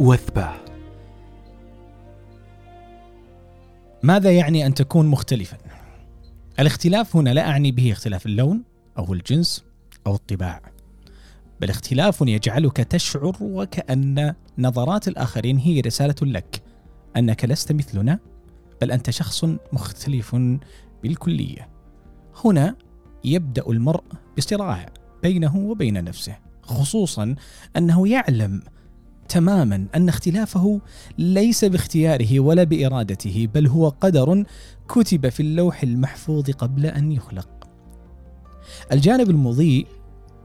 وثبة ماذا يعني أن تكون مختلفا؟ الاختلاف هنا لا أعني به اختلاف اللون أو الجنس أو الطباع بل اختلاف يجعلك تشعر وكأن نظرات الآخرين هي رسالة لك أنك لست مثلنا بل أنت شخص مختلف بالكلية هنا يبدأ المرء بصراع بينه وبين نفسه خصوصا أنه يعلم تماما أن اختلافه ليس باختياره ولا بإرادته بل هو قدر كتب في اللوح المحفوظ قبل أن يخلق. الجانب المضيء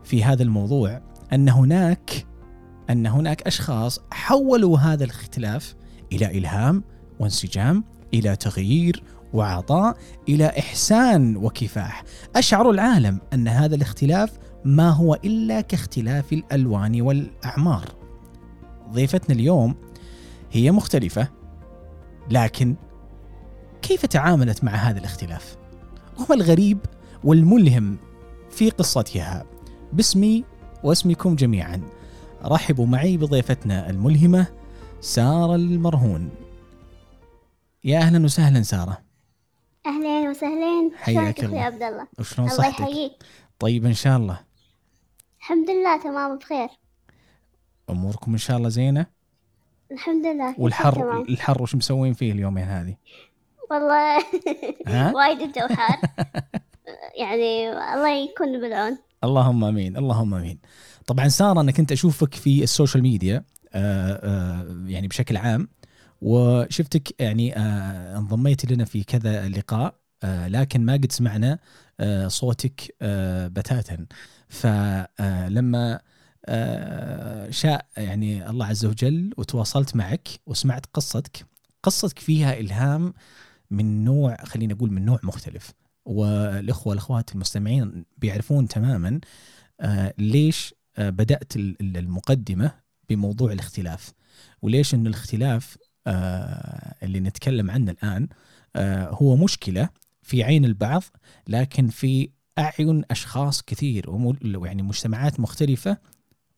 في هذا الموضوع أن هناك أن هناك أشخاص حولوا هذا الاختلاف إلى إلهام وانسجام إلى تغيير وعطاء إلى إحسان وكفاح اشعروا العالم أن هذا الاختلاف ما هو إلا كاختلاف الألوان والأعمار ضيفتنا اليوم هي مختلفة لكن كيف تعاملت مع هذا الاختلاف؟ وما الغريب والملهم في قصتها. باسمي واسمكم جميعا. رحبوا معي بضيفتنا الملهمة سارة المرهون. يا أهلا وسهلا سارة. اهلين وسهلين حياك الله. يا عبد الله؟ وشلون الله صحتك؟ يحييك. طيب إن شاء الله. الحمد لله تمام بخير. أموركم إن شاء الله زينة؟ الحمد لله والحر تمام. الحر وش مسوين فيه اليومين هذه؟ والله وايد الجو حار يعني الله يكون بالعون. اللهم آمين اللهم آمين. طبعا سارة أنا كنت أشوفك في ال social media آه، آه، يعني بشكل عام وشفتك يعني آه، انضميتي لنا في كذا لقاء لكن ما قد سمعنا صوتك بتاتا. فلما شاء يعني الله عز وجل وتواصلت معك وسمعت قصتك. قصتك فيها إلهام من نوع خلينا نقول من نوع مختلف. والإخوة والأخوات المستمعين بيعرفون تماما آه، ليش آه، بدأت ال- ال- المقدمة بموضوع الاختلاف. وليش إن الاختلاف آه، اللي نتكلم عنه الآن آه، هو مشكلة في عين البعض لكن في أعين أشخاص كثير. ومو- يعني مجتمعات مختلفة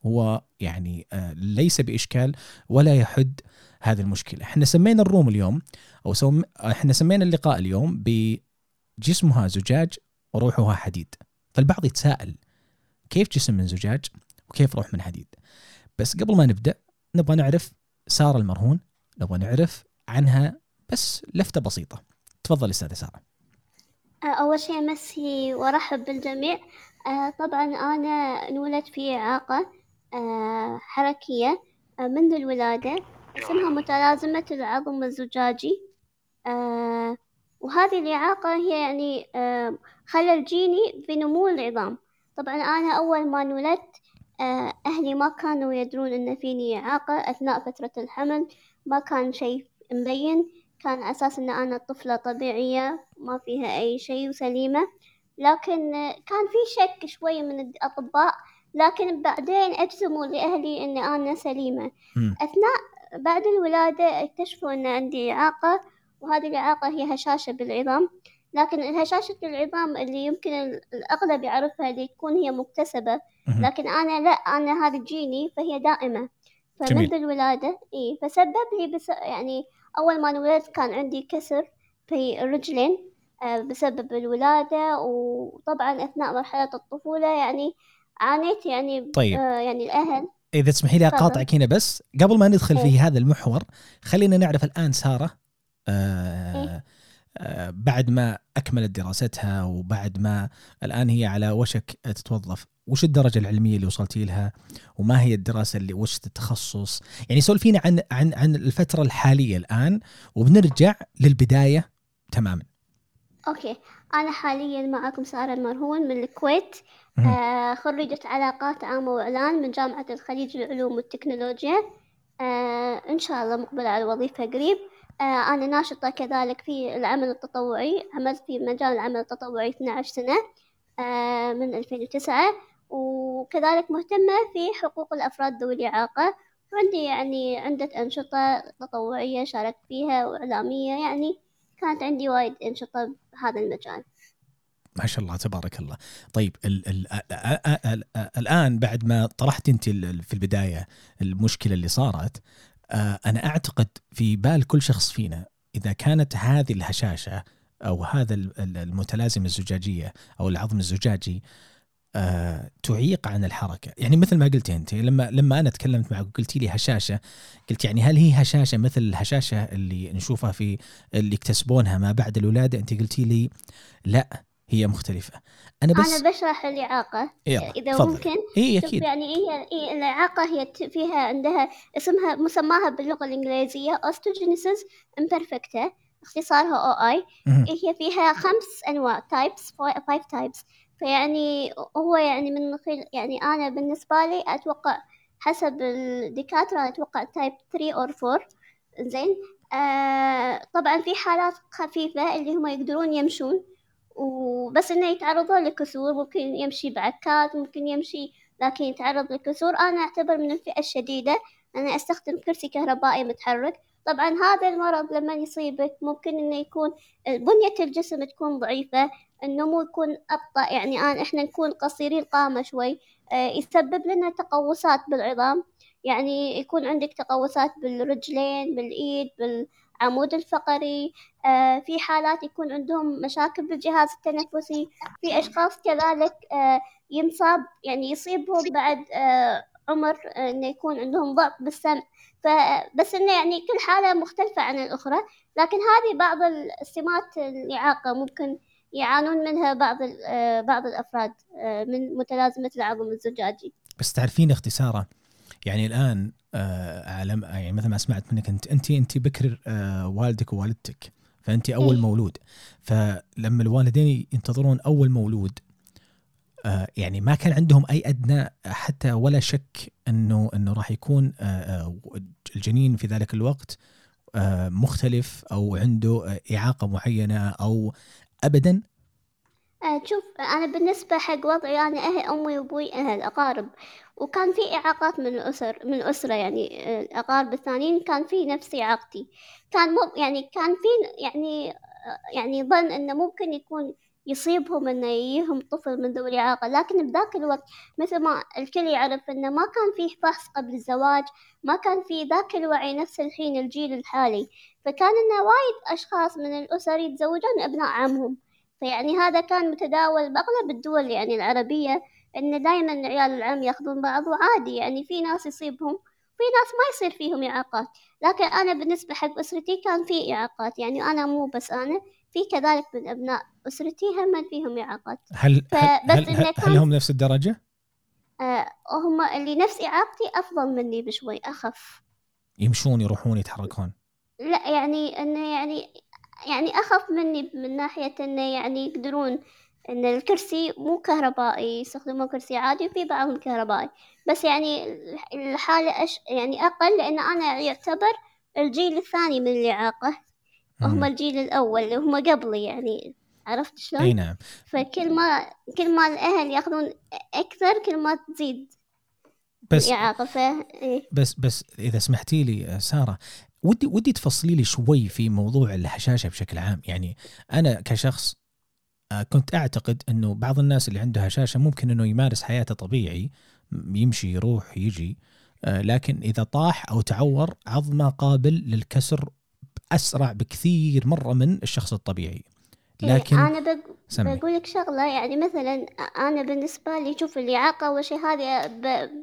هو يعني آه، ليس بإشكال ولا يحد هذه المشكلة. إحنا سمينا الروم اليوم أو سم... إحنا سمينا اللقاء اليوم بجسمها زجاج وروحها حديد. فالبعض يتساءل كيف جسم من زجاج وكيف روح من حديد؟ بس قبل ما نبدأ نبغى نعرف سارة المرهون نبغى نعرف عنها بس لفتة بسيطة. تفضل أستاذة سارة. آه، أول شيء أمسي وأرحب بالجميع. آه، طبعا أنا انولدت في إعاقة حركية. آه، منذ الولادة. اسمها متلازمة العظم الزجاجي. آه، وهذه الإعاقة هي يعني آه، خلل جيني في نمو العظام. طبعا أنا أول ما انولدت آه، أهلي ما كانوا يدرون إن فيني إعاقة أثناء فترة الحمل. ما كان شيء مبين. كان أساس إن أنا طفلة طبيعية ما فيها أي شيء وسليمة. لكن آه، كان في شك شوي من الأطباء لكن بعدين أجزموا لأهلي إن أنا سليمة. أثناء بعد الولادة اكتشفوا إن عندي إعاقة وهذه الإعاقة هي هشاشة بالعظام لكن الهشاشة العظام اللي يمكن ال- الأغلب يعرفها اللي تكون هي مكتسبة. لكن أنا لا أنا هذا جيني فهي دائمة. فمنذ الولادة إيه فسبب لي بس يعني أول ما انولدت كان عندي كسر في الرجلين آه، بسبب الولادة وطبعا أثناء مرحلة الطفولة يعني عانيت يعني طيب. آه يعني الأهل إذا تسمحي لي. أقاطعك هنا بس قبل ما ندخل في إيه. هذا المحور خلينا نعرف الآن سارة آه إيه. آه بعد ما أكملت دراستها وبعد ما الآن هي على وشك تتوظف وش الدرجة العلمية اللي وصلتي لها وما هي الدراسة اللي وش التخصص يعني سولفينا عن عن عن الفترة الحالية الآن وبنرجع للبداية تماما أوكي أنا حاليا معكم سارة المرهون من الكويت آه خريجة علاقات عامة وإعلان من جامعة الخليج للعلوم والتكنولوجيا. آه إن شاء الله مقبلة على الوظيفة قريب. آه أنا ناشطة كذلك في العمل التطوعي. عملت في مجال العمل التطوعي 12 سنة من 2009 وكذلك مهتمة في حقوق الأفراد ذوي الإعاقة. وعندي يعني عدة أنشطة تطوعية شاركت فيها وإعلامية يعني كانت عندي وايد أنشطة بهذا المجال. ما شاء الله تبارك الله. طيب ال ال ال ال الآن بعد ما طرحت أنت في البداية المشكلة اللي صارت آه، أنا أعتقد في بال كل شخص فينا إذا كانت هذه الهشاشة أو هذا المتلازمه الزجاجية أو العظم الزجاجي آه، تعيق عن الحركة، يعني مثل ما قلت أنت لما لما أنا تكلمت معك وقلتي لي هشاشة قلت يعني هل هي هشاشة مثل الهشاشة اللي نشوفها في اللي يكتسبونها ما بعد الولادة؟ أنت قلتي لي لا. هي مختلفة. أنا بس أنا بشرح الإعاقة. إذا فضل. ممكن. إي أكيد. يعني هي إيه الإعاقة هي فيها عندها اسمها مسماها باللغة الإنجليزية osteogenesis imperfecta اختصارها OI هي فيها خمس أنواع types five types فيعني هو يعني من خل يعني أنا بالنسبة لي أتوقع حسب الدكاترة أتوقع تايب 3 أو 4 زين؟ آه طبعا في حالات خفيفة اللي هم يقدرون يمشون. وبس إنه يتعرضون لكسور ممكن يمشي بعكات ممكن يمشي لكن يتعرض لكسور. أنا أعتبر من الفئة الشديدة أنا أستخدم كرسي كهربائي متحرك. طبعا هذا المرض لما يصيبك ممكن إنه يكون بنية الجسم تكون ضعيفة النمو يكون أبطأ. يعني آن إحنا نكون قصيري القامة شوي. آه، يسبب لنا تقوسات بالعظام. يعني يكون عندك تقوسات بالرجلين بالإيد بالعمود الفقري آه، في حالات يكون عندهم مشاكل بالجهاز التنفسي في أشخاص كذلك آه، ينصاب يعني يصيبهم بعد عمر إنه يكون عندهم ضعف بالسمع فبس إنه يعني كل حالة مختلفة عن الأخرى لكن هذه بعض السمات الإعاقة ممكن يعانون منها بعض آه، بعض الأفراد آه، من متلازمة العظم الزجاجي. بس تعرفين اختصاره يعني الآن آه، على يعني مثل ما سمعت منك انت انت أنت بكر والدك ووالدتك فأنت أول إيه؟ مولود. فلما الوالدين ينتظرون أول مولود يعني ما كان عندهم أي أدنى حتى ولا شك انه إنه راح يكون الجنين في ذلك الوقت مختلف أو عنده إعاقة معينة أو ابدا. آه، شوف أنا بالنسبة حق وضعي أنا أهل أمي وأبوي أهل أقارب. وكان في إعاقات من الأسر من الأسرة يعني آه، الأقارب الثانيين كان في نفس إعاقتي. كان مو يعني كان في يعني آه، يعني ظن إنه ممكن يكون يصيبهم إنه يجيهم طفل من ذوي الإعاقة لكن بذاك الوقت مثل ما الكل يعرف إنه ما كان فيه فحص قبل الزواج ما كان في ذاك الوعي نفس الحين الجيل الحالي. فكان إنه وايد أشخاص من الأسر يتزوجون أبناء عمهم. فيعني هذا كان متداول بأغلب الدول يعني العربية. إن دائما عيال العم يأخذون بعض وعادي يعني في ناس يصيبهم في ناس ما يصير فيهم إعاقات. لكن أنا بالنسبة حق أسرتي كان في إعاقات يعني أنا مو بس أنا في كذلك من أبناء أسرتي هم فيهم إعاقات. هل هل, هل, هل هم نفس الدرجة؟ آه هم اللي نفس إعاقتي أفضل مني بشوي أخف. يمشون يروحون يتحركون. لا يعني إنه يعني يعني أخف مني من ناحية إنه يعني يقدرون إن الكرسي مو كهربائي يستخدمون كرسي عادي وفي بعضهم كهربائي. بس يعني الحالة أش يعني أقل لأن أنا يعتبر الجيل الثاني من الاعاقة هم الجيل الأول اللي هم قبلي يعني. عرفت شلون؟ إي نعم. فكل ما كل ما الأهل يأخذون أكثر كل ما تزيد بس الإعاقة. ف... إيه؟ بس بس إذا سمحتي لي سارة ودي ودي تفصلي لي شوي في موضوع الهشاشه بشكل عام. يعني أنا كشخص آه، كنت أعتقد إنه بعض الناس اللي عنده هشاشه ممكن إنه يمارس حياته طبيعي يمشي يروح يجي آه، لكن إذا طاح أو تعور عظمه قابل للكسر أسرع بكثير مرة من الشخص الطبيعي. إيه، لكن أنا بقول لك شغلة يعني مثلا أنا بالنسبة لي شوف الاعاقه أول شيء هذه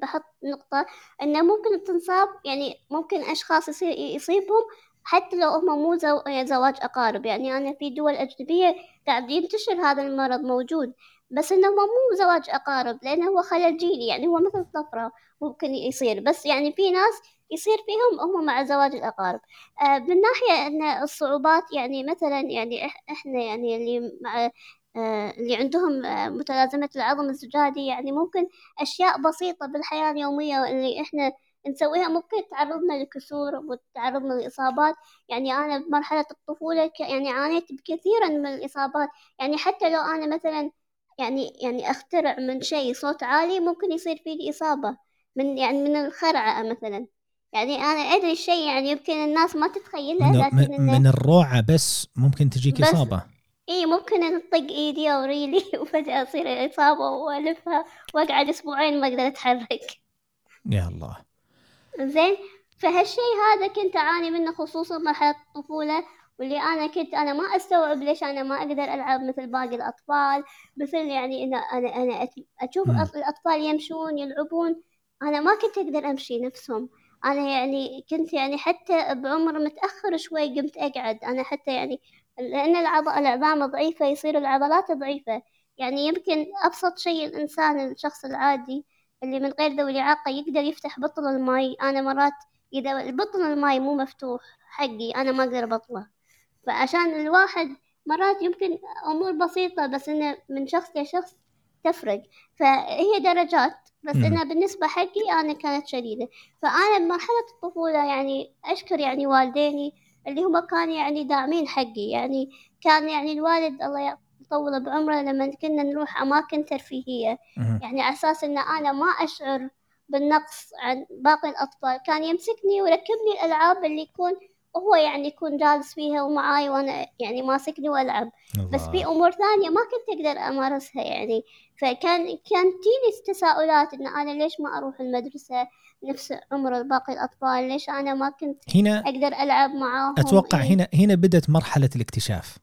بحط نقطة إنه ممكن تنصاب يعني ممكن أشخاص يصير يصيبهم حتى لو هم مو زو... زواج أقارب يعني أنا في دول أجنبية قاعد ينتشر هذا المرض موجود بس إنه مو زواج أقارب لأنه هو خلل جيني يعني هو مثل طفرة ممكن يصير بس يعني في ناس يصير فيهم هم مع زواج الأقارب. آه من ناحية أن الصعوبات يعني مثلا يعني إحنا يعني اللي مع آه اللي عندهم آه متلازمة العظم الزجاجي يعني ممكن أشياء بسيطة بالحياة اليومية اللي إحنا نسويها ممكن تعرضنا لكسور وتعرضنا لإصابات. يعني أنا بمرحلة الطفولة يعني عانيت كثيرا من الإصابات. يعني حتى لو أنا مثلا يعني يعني أخترع من شيء صوت عالي ممكن يصير فيني إصابة من يعني من الخرعة مثلا. يعني أنا أدري الشيء يعني يمكن الناس ما تتخيلها لكن من, من الروعة بس ممكن تجيك إصابة. إي ممكن أطق إيدي أو ريلي وفجأة تصير إصابة وألفها وأقعد أسبوعين ما أقدر أتحرك. يا الله. زين؟ فهالشي هذا كنت أعاني منه خصوصا مرحلة الطفولة واللي أنا كنت أنا ما أستوعب ليش أنا ما أقدر ألعب مثل باقي الأطفال مثل يعني إن أنا أنا أشوف. الأطفال يمشون يلعبون أنا ما كنت أقدر أمشي نفسهم. أنا يعني كنت يعني حتى بعمر متأخر شوي قمت أقعد. أنا حتى يعني لأن العض- العظام ضعيفة يصير العضلات ضعيفة. يعني يمكن أبسط شيء الإنسان الشخص العادي اللي من غير ذوي الإعاقة يقدر يفتح بطل الماي. أنا مرات إذا بطل الماي مو مفتوح حقي أنا ما أقدر أبطله. فعشان الواحد مرات يمكن أمور بسيطة بس إنه من شخص لشخص تفرق. فهي درجات بس. إنها بالنسبة حقي أنا كانت شديدة. فأنا بمرحلة الطفولة يعني أشكر يعني والديني اللي هم كانوا يعني داعمين حقي. يعني كان يعني الوالد الله يطول بعمره لما كنا نروح أماكن ترفيهية. يعني على أساس إن أنا ما أشعر بالنقص عن باقي الأطفال. كان يمسكني ويركبني الألعاب اللي يكون هو يعني يكون جالس فيها ومعاي وأنا يعني ماسكني وألعب. بس الله. في أمور ثانية ما كنت أقدر أمارسها يعني. فكان كان تيني تساؤلات إن أنا ليش ما أروح المدرسة نفس عمر باقي الأطفال؟ ليش أنا ما كنت هنا أقدر ألعب معاهم؟ أتوقع إيه. هنا هنا بدت مرحلة الاكتشاف.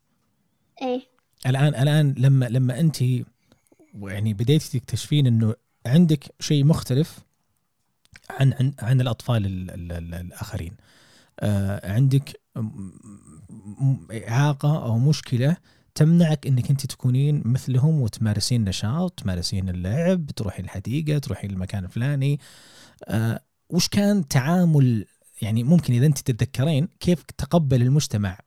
إيه. الان الآن لما لما أنت يعني بديتي تكتشفين إنه عندك شيء مختلف عن عن عن الأطفال ال ال ال الآخرين. آه عندك إعاقة أو مشكلة تمنعك إنك أنت تكونين مثلهم وتمارسين نشاط تمارسين اللعب تروحين الحديقة تروحين المكان الفلاني. آه وش كان تعامل يعني ممكن إذا أنت تتذكرين كيف تقبل المجتمع؟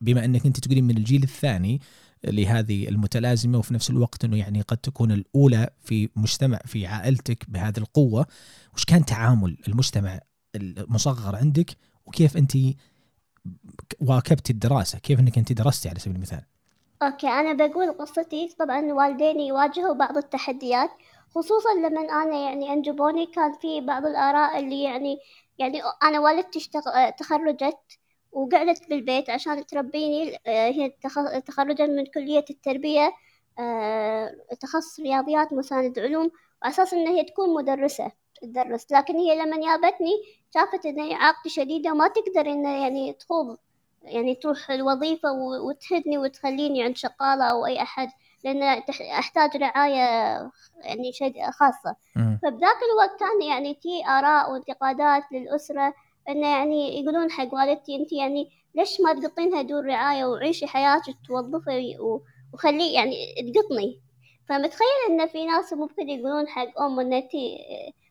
بما إنك أنت تقولين من الجيل الثاني لهذه المتلازمة وفي نفس الوقت إنه يعني قد تكون الأولى في مجتمع في عائلتك بهذه القوة. وش كان تعامل المجتمع المصغر عندك؟ وكيف أنت واكبتي الدراسة؟ كيف إنك أنت درستي على سبيل المثال؟ أوكي أنا بقول قصتي. طبعا والديني يواجهوا بعض التحديات خصوصا لما أنا يعني أنجبوني كان في بعض الآراء اللي يعني يعني أنا والدتي تخرجت. وقعدت بالبيت عشان تربيني آه، هي تخ- تخرجت من كلية التربية آه، تخصص رياضيات مساند علوم وعلى أساس إن هي تكون مدرسة تدرس لكن هي لما جابتني شافت إن إعاقتي شديدة وما تقدر إن يعني تخوض يعني تروح الوظيفة وتهدني وتخليني عند شقالة أو أي أحد لأن أحتاج رعاية يعني خاصة. فبذاك الوقت كان يعني تي آراء وانتقادات للأسرة إنه يعني يقولون حق والدتي أنت يعني ليش ما تقطينها دور رعاية وعيشي حياتك توظفي و- وخليه يعني تقطني؟ فمتخيل إن في ناس ممكن يقولون حق أم إن أنت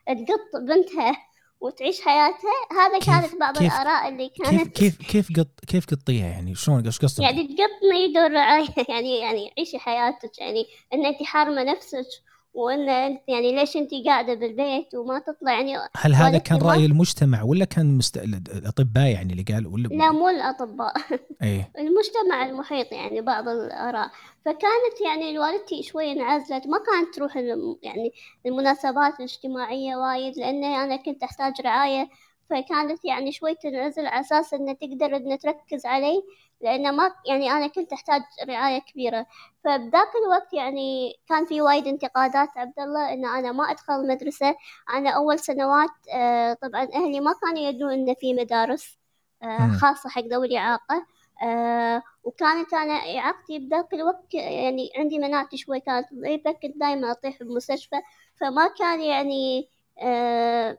تقط بنتها وتعيش حياتها. هذا كيف- كانت بعض كيف- الآراء اللي كيف كانت كيف كيف قط كيف قطيها يعني؟ شلون إيش قصدك؟ يعني تقطني دور رعاية يعني يعني عيشي حياتك يعني إن انت حارمة نفسك وان انت يعني ليش انت قاعدة بالبيت وما تطلع يعني هل هذا كان رأي المجتمع ولا كان مست... الأطباء يعني اللي قالوا ولا لا مو الأطباء. إيه. المجتمع المحيط يعني بعض الآراء. فكانت يعني والدتي شوي انعزلت. ما كانت تروح الم- يعني المناسبات الاجتماعية وايد لأن أنا كنت أحتاج رعاية. فكانت يعني شوي تنعزل على أساس إن تقدر إن تركز علي. لأن ما يعني أنا كنت أحتاج رعاية كبيرة. فبذاك الوقت يعني كان في وايد انتقادات عبد الله إن أنا ما أدخل المدرسة أنا أول سنوات آه، طبعا أهلي ما كانوا يدرون إن في مدارس آه،. خاصة حق ذوي الإعاقة. آه وكانت أنا إعاقتي بذاك الوقت يعني عندي مناعتي شوي كانت ضعيفة كنت دايما أطيح بالمستشفى فما كان يعني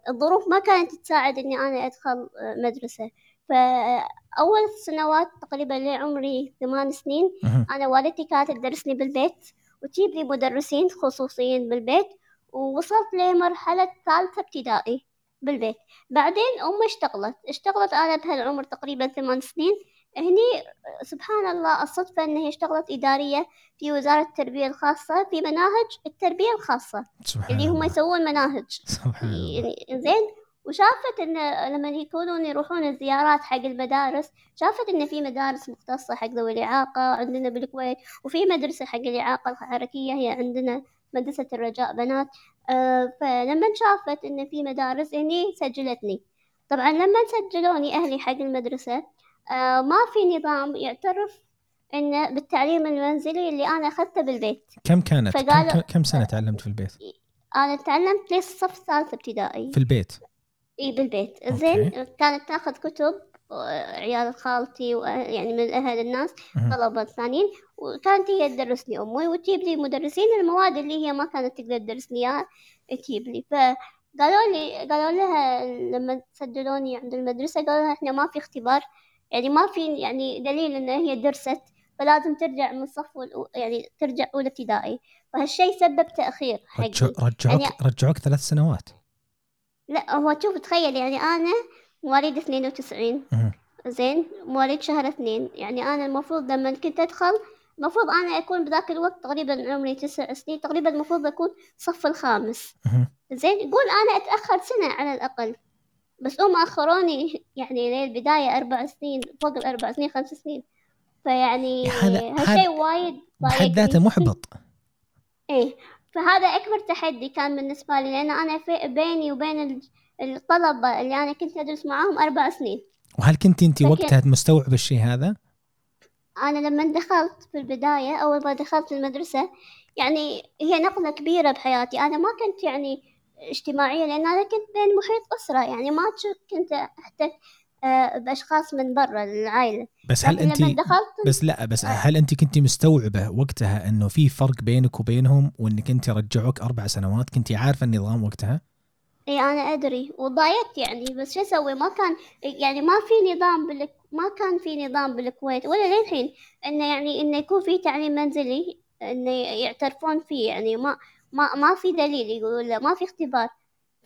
الظروف ما كانت تساعد إني أنا أدخل مدرسة. فأول سنوات تقريبا لعمري ثمان سنين. أنا والدتي كانت تدرسني بالبيت وتجيب لي مدرسين خصوصيين بالبيت ووصلت لمرحلة ثالثة ابتدائي بالبيت. بعدين أمي اشتغلت. اشتغلت أنا بهالعمر تقريبا ثمان سنين. هني سبحان الله الصدفة إن هي اشتغلت إدارية في وزارة التربية الخاصة في مناهج التربية الخاصة. سبحان اللي هم الله. يسوون مناهج. سبحان الله. يعني زين. وشافت إن لما يكونون يروحون الزيارات حق المدارس شافت إن في مدارس مختصة حق ذوي الإعاقة عندنا بالكويت وفي مدرسة حق الإعاقة الحركية هي عندنا مدرسة الرجاء بنات. آه فلما شافت إن في مدارس هني سجلتني. طبعا لما سجلوني أهلي حق المدرسة آه ما في نظام يعترف إن بالتعليم المنزلي اللي أنا أخذته بالبيت. كم كانت؟ كم, كم- سنة تعلمت في البيت؟ أنا تعلمت لي الصف الثالث ابتدائي. في البيت. إي بالبيت. زين كانت تاخذ كتب آه، عيال خالتي ويعني من أهل الناس. طلبة ثانيين. وكانت هي تدرس لي أمي وتجيب لي مدرسين المواد اللي هي ما كانت تقدر تدرس لي إياها تجيب لي. فقالوا لي قالوا لها لما سجلوني عند المدرسة قالوا لها إحنا ما في اختبار. يعني ما في يعني دليل إن هي درست فلازم ترجع من الصف يعني ترجع أولى ابتدائي. فهالشيء سبب تأخير حقي. رجع رجعوك يعني- رجعوك ثلاث سنوات. لا هو شوف تخيل يعني أنا مواليد اثنين وتسعين. زين؟ مواليد شهر اثنين. يعني أنا المفروض لما كنت أدخل المفروض أنا أكون بذاك الوقت تقريبا عمري تسع سنين تقريبا المفروض أكون صف الخامس. زين؟ قول أنا أتأخر سنة على الأقل. بس هم أخروني يعني للبداية أربع سنين فوق الأربع سنين خمس سنين. فيعني هذا- هالشيء وايد بحد. ذاته محبط. إيه. فهذا أكبر تحدي كان بالنسبة لي لأن أنا في بيني وبين الطلبة اللي أنا كنت أدرس معاهم أربع سنين وهل كنت لكن- وقتها مستوعبة الشيء هذا؟ أنا لما دخلت في البداية أول ما دخلت المدرسة يعني هي نقلة كبيرة بحياتي أنا ما كنت يعني اجتماعية لأن أنا كنت بين محيط أسرة يعني ما كنت أحتك آه، بأشخاص من برا العائلة. بس هل انت بس لا بس هل انت كنت مستوعبة وقتها إنه في فرق بينك وبينهم وإنك انت رجعوك أربع سنوات؟ كنت عارفة النظام وقتها؟ إي أنا أدري. وضايقت يعني. بس شو أسوي؟ ما كان يعني ما في نظام بالك ما كان في نظام بالكويت. ولا للحين. إنه يعني إنه يكون في تعليم منزلي إنه يعترفون فيه. يعني ما ما ما في دليل يقولوا لا ما في اختبار.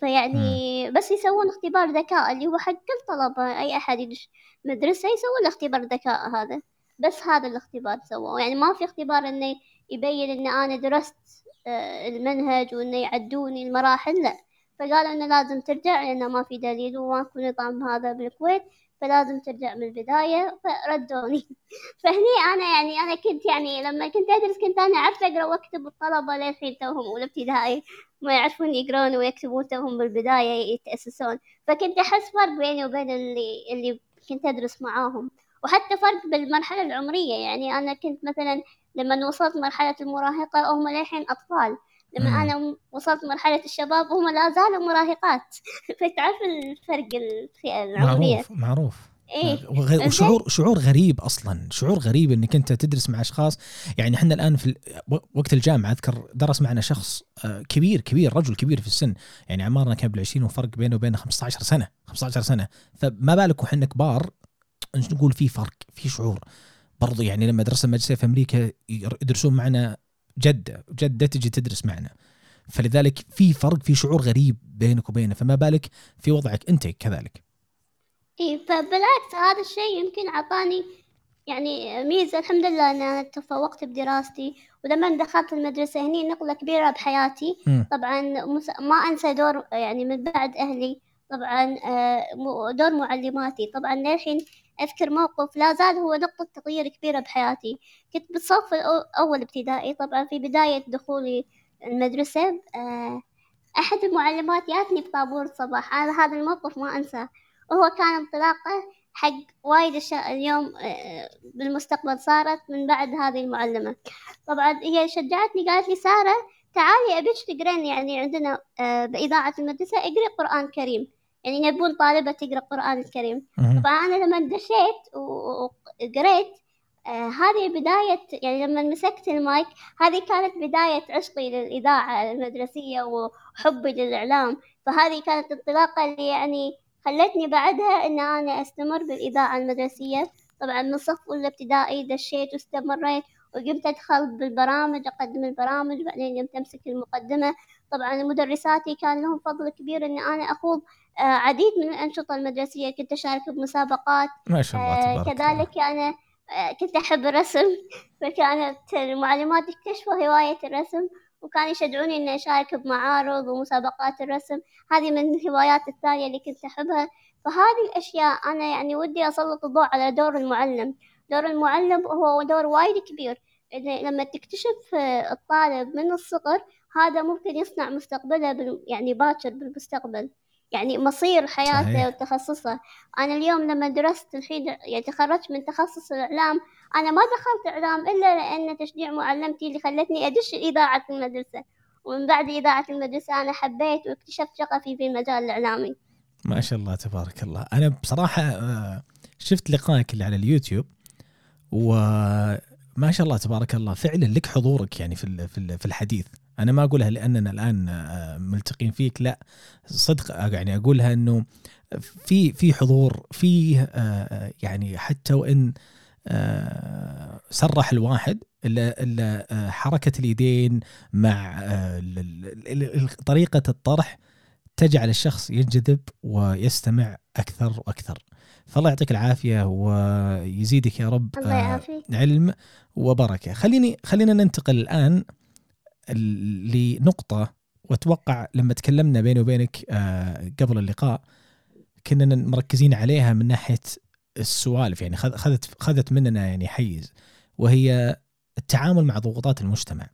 فيعني بس يسوون اختبار ذكاء اللي هو حق كل طلبة أي أحد يدش مدرسة يسوون اختبار ذكاء هذا. بس هذا الاختبار سووه. يعني ما في اختبار إنه يبين إن أنا درست آه، المنهج وإنه يعدوني المراحل لا. فقالوا إنه لازم ترجع لأنه ما في دليل وماكو نظام هذا بالكويت. فلازم ترجع من البداية فردوني. فهني أنا يعني أنا كنت يعني لما كنت أدرس كنت أنا أعرف أقرأ وأكتب الطلبة للحين توهم أولى ابتدائي. ما يعرفون يقرون ويكتبون توهم بالبداية يتأسسون. فكنت أحس فرق بيني وبين اللي اللي كنت أدرس معاهم. وحتى فرق بالمرحلة العمرية يعني أنا كنت مثلا لما وصلت مرحلة المراهقة هم للحين أطفال. لما مم. أنا وصلت مرحلة الشباب هم لا زالوا مراهقات. فتعرف الفرق الفئة العمرية معروف معروف. إيه. وشعور شعور غريب أصلا. شعور غريب إنك أنت تدرس مع أشخاص. يعني إحنا الآن في وقت الجامعة أذكر درس معنا شخص آه، كبير كبير رجل كبير في السن. يعني عمرنا كان بالعشرين وفرق بينه وبينه 15 سنة 15 سنة. فما بالك وحنا كبار نقول في فرق في شعور. برضو يعني لما درسنا مدرسه في أمريكا يدرسون معنا جده جده تجي تدرس معنا. فلذلك في فرق في شعور غريب بينك وبينه. فما بالك في وضعك أنت كذلك. إيه فبالعكس هذا الشيء يمكن عطاني يعني ميزة. الحمد لله أن أنا تفوقت بدراستي ولما دخلت المدرسة هني نقلة كبيرة بحياتي. مم. طبعا ما أنسى دور يعني من بعد أهلي. طبعا آه، م- دور معلماتي. طبعا للحين أذكر موقف لا زال هو نقطة تغيير كبيرة بحياتي. كنت بالصف الأو- أول ابتدائي طبعا في بداية دخولي المدرسة آه، أحد المعلمات جاتني بطابور الصباح. أنا هذا الموقف ما أنساه. وهو كان انطلاقة حق وايد أشياء اليوم آه، بالمستقبل صارت من بعد هذه المعلمة. طبعا هي شجعتني قالت لي سارة تعالي أبيك تقرين يعني عندنا آه، بإذاعة المدرسة اقري قرآن كريم. يعني يبون طالبة تقرأ قرآن الكريم. مهم. طبعا أنا لما دشيت وقريت آه هذه بداية يعني لما مسكت المايك هذه كانت بداية عشقي للإذاعة المدرسية وحبي للإعلام. فهذه كانت الانطلاقة اللي يعني خلتني بعدها إن أنا أستمر بالإذاعة المدرسية. طبعا من صف أولى ابتدائي دشيت واستمريت وقمت أدخل بالبرامج أقدم البرامج بعدين قمت أمسك المقدمة. طبعا مدرساتي كان لهم فضل كبير إن أنا أخوض آه، عديد من الأنشطة المدرسية كنت أشارك بمسابقات ما شاء الله آه، تبارك. كذلك أنا آه، كنت أحب الرسم فكانت المعلمات اكتشفوا هواية الرسم وكانوا يشجعوني إني أشارك بمعارض ومسابقات الرسم. هذه من الهوايات الثانية اللي كنت أحبها. فهذه الأشياء أنا يعني ودي أسلط الضوء على دور المعلم. دور المعلم هو دور وايد كبير. لما تكتشف الطالب من الصغر هذا ممكن يصنع مستقبله بال- يعني باكر بالمستقبل. يعني مصير حياته صحيح. وتخصصه. أنا اليوم لما درست الحين يعني تخرجت من تخصص الإعلام أنا ما دخلت إعلام إلا لأن تشجيع معلمتي اللي خلتني أدش إذاعة المدرسة. ومن بعد إذاعة المدرسة أنا حبيت واكتشفت شغفي في المجال الإعلامي. ما شاء الله تبارك الله. أنا بصراحة آه، شفت لقائك اللي على اليوتيوب وما شاء الله تبارك الله. فعلا لك حضورك يعني في في الحديث. أنا ما أقولها لأننا الآن آه، ملتقين فيك لا صدق يعني أقولها إنه في في حضور في آه، يعني حتى وإن سرح الواحد الا الا حركة اليدين مع طريقة الطرح تجعل الشخص ينجذب ويستمع أكثر وأكثر. فالله يعطيك العافية ويزيدك يا رب الله آه، علم وبركة. خليني خلينا ننتقل الآن لنقطة وأتوقع لما تكلمنا بيني وبينك آه، قبل اللقاء كنا مركزين عليها من ناحية السوالف يعني خذت خذت مننا يعني حيز وهي التعامل مع ضغوطات المجتمع.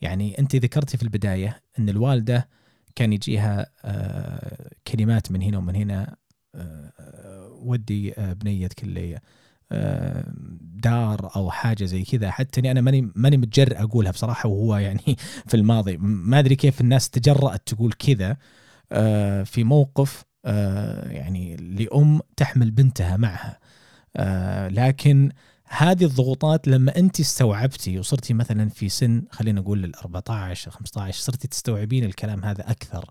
يعني أنت ذكرتي في البداية إن الوالدة كان يجيها آه، كلمات من هنا ومن هنا آه، ودي بنيتك اللي دار أو حاجة زي كذا. حتى إني أنا ماني ماني متجرئ أقولها بصراحة وهو يعني في الماضي. ما أدري كيف الناس تجرأت تقول كذا في موقف يعني لأم تحمل بنتها معها. لكن هذه الضغوطات لما أنت استوعبتي وصرتي مثلا في سن خلينا نقول ال 14 15 صرتي تستوعبين الكلام هذا أكثر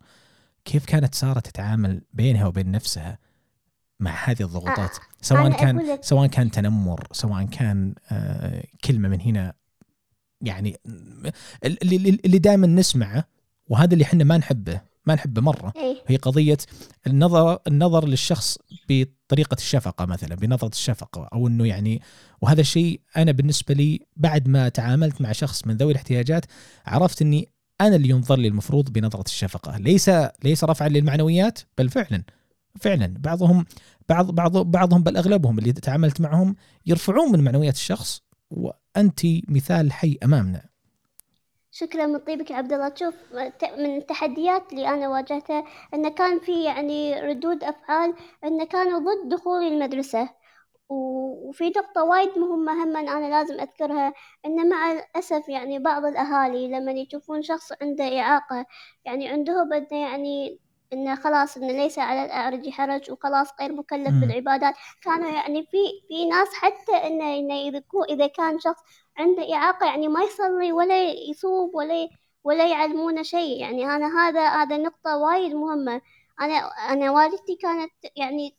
كيف كانت سارة تتعامل بينها وبين نفسها؟ مع هذه الضغوطات آه، سواء كان سواء كان تنمر سواء كان آه كلمة من هنا يعني اللي, اللي دائما نسمعه وهذا اللي إحنا ما نحبه ما نحبه مرة إيه؟ هي قضية النظر النظر للشخص بطريقة الشفقة مثلا بنظرة الشفقة أو إنه يعني وهذا الشيء أنا بالنسبة لي بعد ما تعاملت مع شخص من ذوي الاحتياجات عرفت إني أنا اللي ينظر لي المفروض بنظرة الشفقة ليس ليس رفعا للمعنويات بل فعلا فعلا بعضهم بعض بعض بعضهم بل أغلبهم اللي تعاملت معهم يرفعون من معنويات الشخص وأنت مثال حي أمامنا. شكرا من طيبك عبد الله. تشوف من التحديات اللي أنا واجهتها انه كان في يعني ردود أفعال انه كانوا ضد دخولي المدرسة. وفي نقطة وايد مهمة هم أنا لازم أذكرها إن مع الأسف يعني بعض الأهالي لما يشوفون شخص عنده إعاقة يعني عندهم إنه يعني إنه خلاص إنه ليس على الأعرج حرج وخلاص غير مكلف بالعبادات. كانوا يعني في في ناس حتى إنه يذكوا إذا كان شخص عنده إعاقة يعني ما يصلي ولا يصوم ولا ولا يعلمونه شيء. يعني أنا هذا هذا نقطة وايد مهمة. أنا أنا والدتي كانت يعني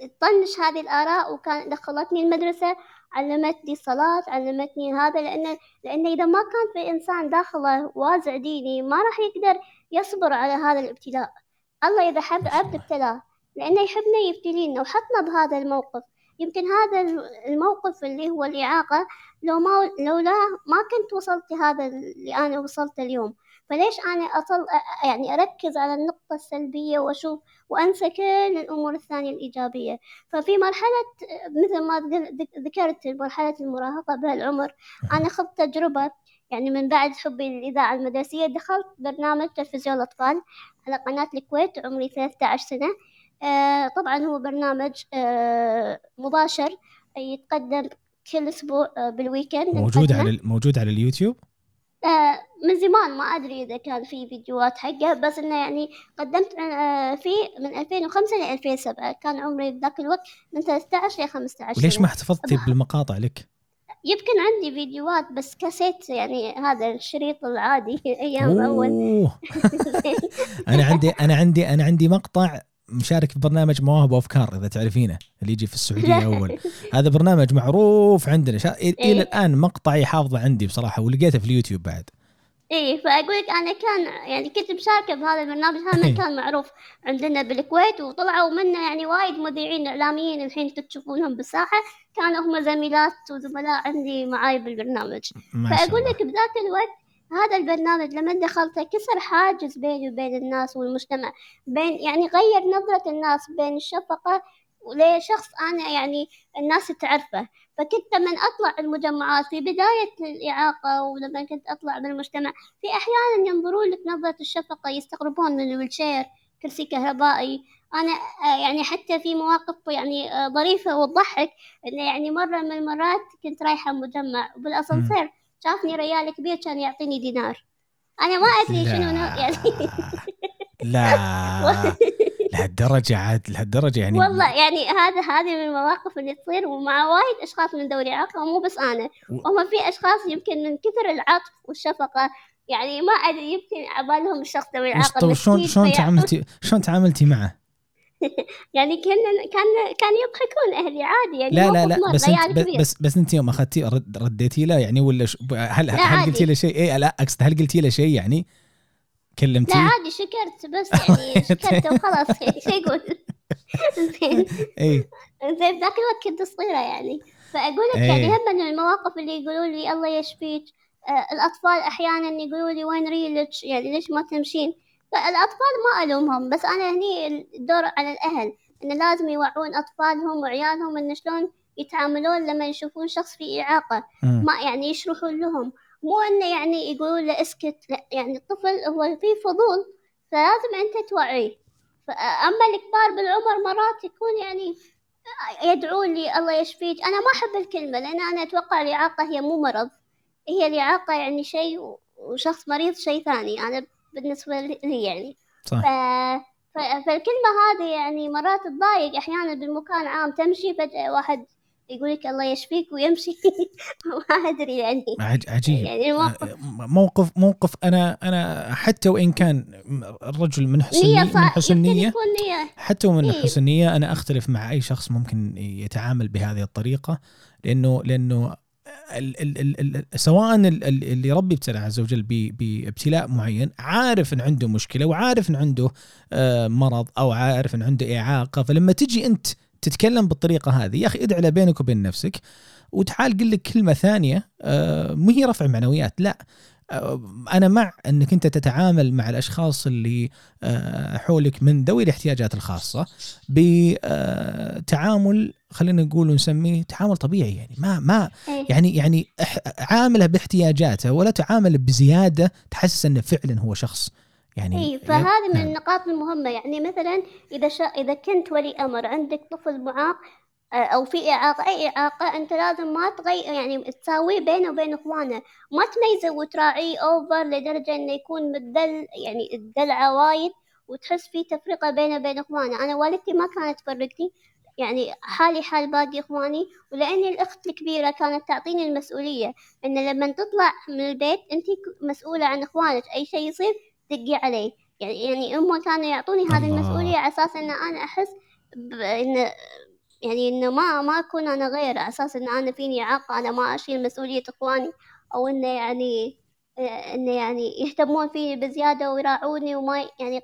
تطنش هذه الآراء وكان دخلتني المدرسة علمتني الصلاة علمتني هذا لأن لأن إذا ما كان في إنسان داخله وازع ديني ما راح يقدر يصبر على هذا الابتلاء. الله إذا حب عبد ابتلاه لأنه يحبنا يبتلينا وحطنا بهذا الموقف. يمكن هذا الموقف اللي هو الإعاقة لو ما لولاه ما كنت وصلت هذا اللي أنا وصلت اليوم. فليش أنا أصل يعني أركز على النقطة السلبية وأشوف وأنسى كل الأمور الثانية الإيجابية؟ ففي مرحلة مثل ما ذكرت مرحلة المراهقة بهالعمر أنا خذت تجربة يعني من بعد حبي للإذاعة المدرسية دخلت برنامج تلفزيون الأطفال. على قناة الكويت عمري 13 سنة. آه طبعا هو برنامج آه مباشر يتقدم كل أسبوع آه بالويكند. موجود على موجود على اليوتيوب؟ من زمان ما أدري إذا كان في فيديوهات حقه بس إنه يعني قدمت فيه من 2005 ل 2007 كان عمري بذاك الوقت من 13 ل 15 وليش ما احتفظتي بالمقاطع لك؟ يمكن عندي فيديوهات بس كاسيت يعني هذا الشريط العادي أيام أول. أنا عندي أنا عندي أنا عندي مقطع مشارك في برنامج مواهب وأفكار إذا تعرفينه اللي يجي في السعودية أول. هذا برنامج معروف عندنا. شا... إلى إيه؟ الآن مقطعي حافظه عندي بصراحة ولقيته في اليوتيوب بعد. إيه فأقول لك أنا كان يعني كنت مشاركة بهذا البرنامج. هذا إيه. كان معروف عندنا بالكويت وطلعوا منه يعني وايد مذيعين إعلاميين الحين تشوفونهم بالساحة. كانوا هم زميلات وزملاء عندي معاي بالبرنامج. فأقول لك بذاك الوقت هذا البرنامج لما دخلته كسر حاجز بيني وبين الناس والمجتمع بين يعني غير نظرة الناس بين الشفقة لشخص أنا يعني الناس تعرفه. فكنت لما أطلع المجمعات في بداية الإعاقة ولما كنت أطلع بالمجتمع في أحيانا ينظرون لك نظرة الشفقة يستغربون من الويلشير كرسي كهربائي. أنا يعني حتى في مواقف يعني ظريفة وتضحك إنه يعني مرة من المرات كنت رايحة مجمع بالأسانسير شافني ريال كبير كان يعطيني دينار. أنا ما أدري شنو يعني. لا. لهالدرجة عاد لهالدرجة يعني والله يعني هذا هذه من المواقف اللي تصير ومع وايد أشخاص من ذوي الإعاقة ومو بس أنا وهم في أشخاص يمكن من كثر العطف والشفقة يعني ما أدري يمكن عبالهم الشخص ذوي الإعاقة طيب شلون شلون تعاملتي شلون تعاملتي معه؟ يعني كان كان كان يضحكون أهلي عادي يعني لا لا لا بس أنت بس, بس بس أنت يوم أخذتي رد رديتي له يعني ولا هل هل قلتي له شيء؟ اي لا أقصد هل قلتي له شيء يعني؟ كلمتيه؟ لا عادي شكرت بس يعني شكرت وخلاص يعني شو يقول؟ زين إي. زين ذاك الوقت كنت صغيرة يعني. فاقول لك يعني هم من المواقف اللي يقولوا لي الله يشفيك. آه الأطفال أحيانا يقولوا لي وين ريلك؟ يعني ليش ما تمشين؟ فالأطفال ما ألومهم بس أنا هني الدور على الأهل انه لازم يوعون أطفالهم وعيالهم انه شلون يتعاملون لما يشوفون شخص في إعاقة. ما يعني يشرحون لهم. مو انه يعني يقولوا له اسكت لا يعني الطفل هو فيه فضول فلازم أنت توعيه. اما الكبار بالعمر مرات يكون يعني يدعون لي الله يشفيك. أنا ما أحب الكلمة لأن أنا أتوقع الإعاقة هي مو مرض. هي الإعاقة يعني شيء وشخص مريض شيء ثاني. أنا بالنسبة لي يعني. صح. ف... فالكلمة هذه يعني مرات تضايق أحيانا بالمكان عام. تمشي فجأة واحد يقول لك الله يشفيك ويمشي ما أدري يعني. عجيب. يعني موقف موقف موقف أنا أنا حتى وإن كان الرجل من حسن نية من حسن نية حتى ومن إيه؟ حسن نية أنا أختلف مع أي شخص ممكن يتعامل بهذه الطريقة لأنه لأنه ال ال ال ال سواء اللي ربي ابتلى عز وجل بابتلاء معين عارف إن عنده مشكلة وعارف إن عنده آه، مرض أو عارف إن عنده إعاقة فلما تجي أنت تتكلم بالطريقة هذه. يا أخي ادعي بينك وبين نفسك وتعال قل لك كلمة ثانية آه، مو هي رفع معنويات لا. آه، أنا مع أنك أنت تتعامل مع الأشخاص اللي آه، حولك من ذوي الاحتياجات الخاصة بتعامل خلينا نقول ونسميه تعامل طبيعي يعني. ما ما إيه. يعني يعني عامله باحتياجاته ولا تعامل بزيادة تحسس أنه فعلا هو شخص. يعني اي فهذه من نعم. النقاط المهمة. يعني مثلا إذا شا إذا كنت ولي أمر عندك طفل معاق آه، أو في إعاقة أي إعاقة أنت لازم ما تغير يعني تساويه بينه وبين إخوانه. ما تميزه وتراعيه أوفر لدرجة إنه يكون مدل يعني الدلعة وايد وتحس في تفرقة بينه وبين إخوانه. أنا والدتي ما كانت تفرقني يعني حالي حال باقي إخواني ولأني الأخت الكبيرة كانت تعطيني المسؤولية. إن لما تطلع من البيت أنت مسؤولة عن إخوانك. أي شيء يصير دقي علي يعني يعني هم كانوا يعطوني هذه المسؤولية على أساس إن أنا أحس بإن يعني إنه ما ما أكون أنا غير على أساس إن أنا فيني إعاقة أنا ما أشيل مسؤولية إخواني أو إنه يعني إنه يعني يهتمون فيني بزيادة ويراعوني وما يعني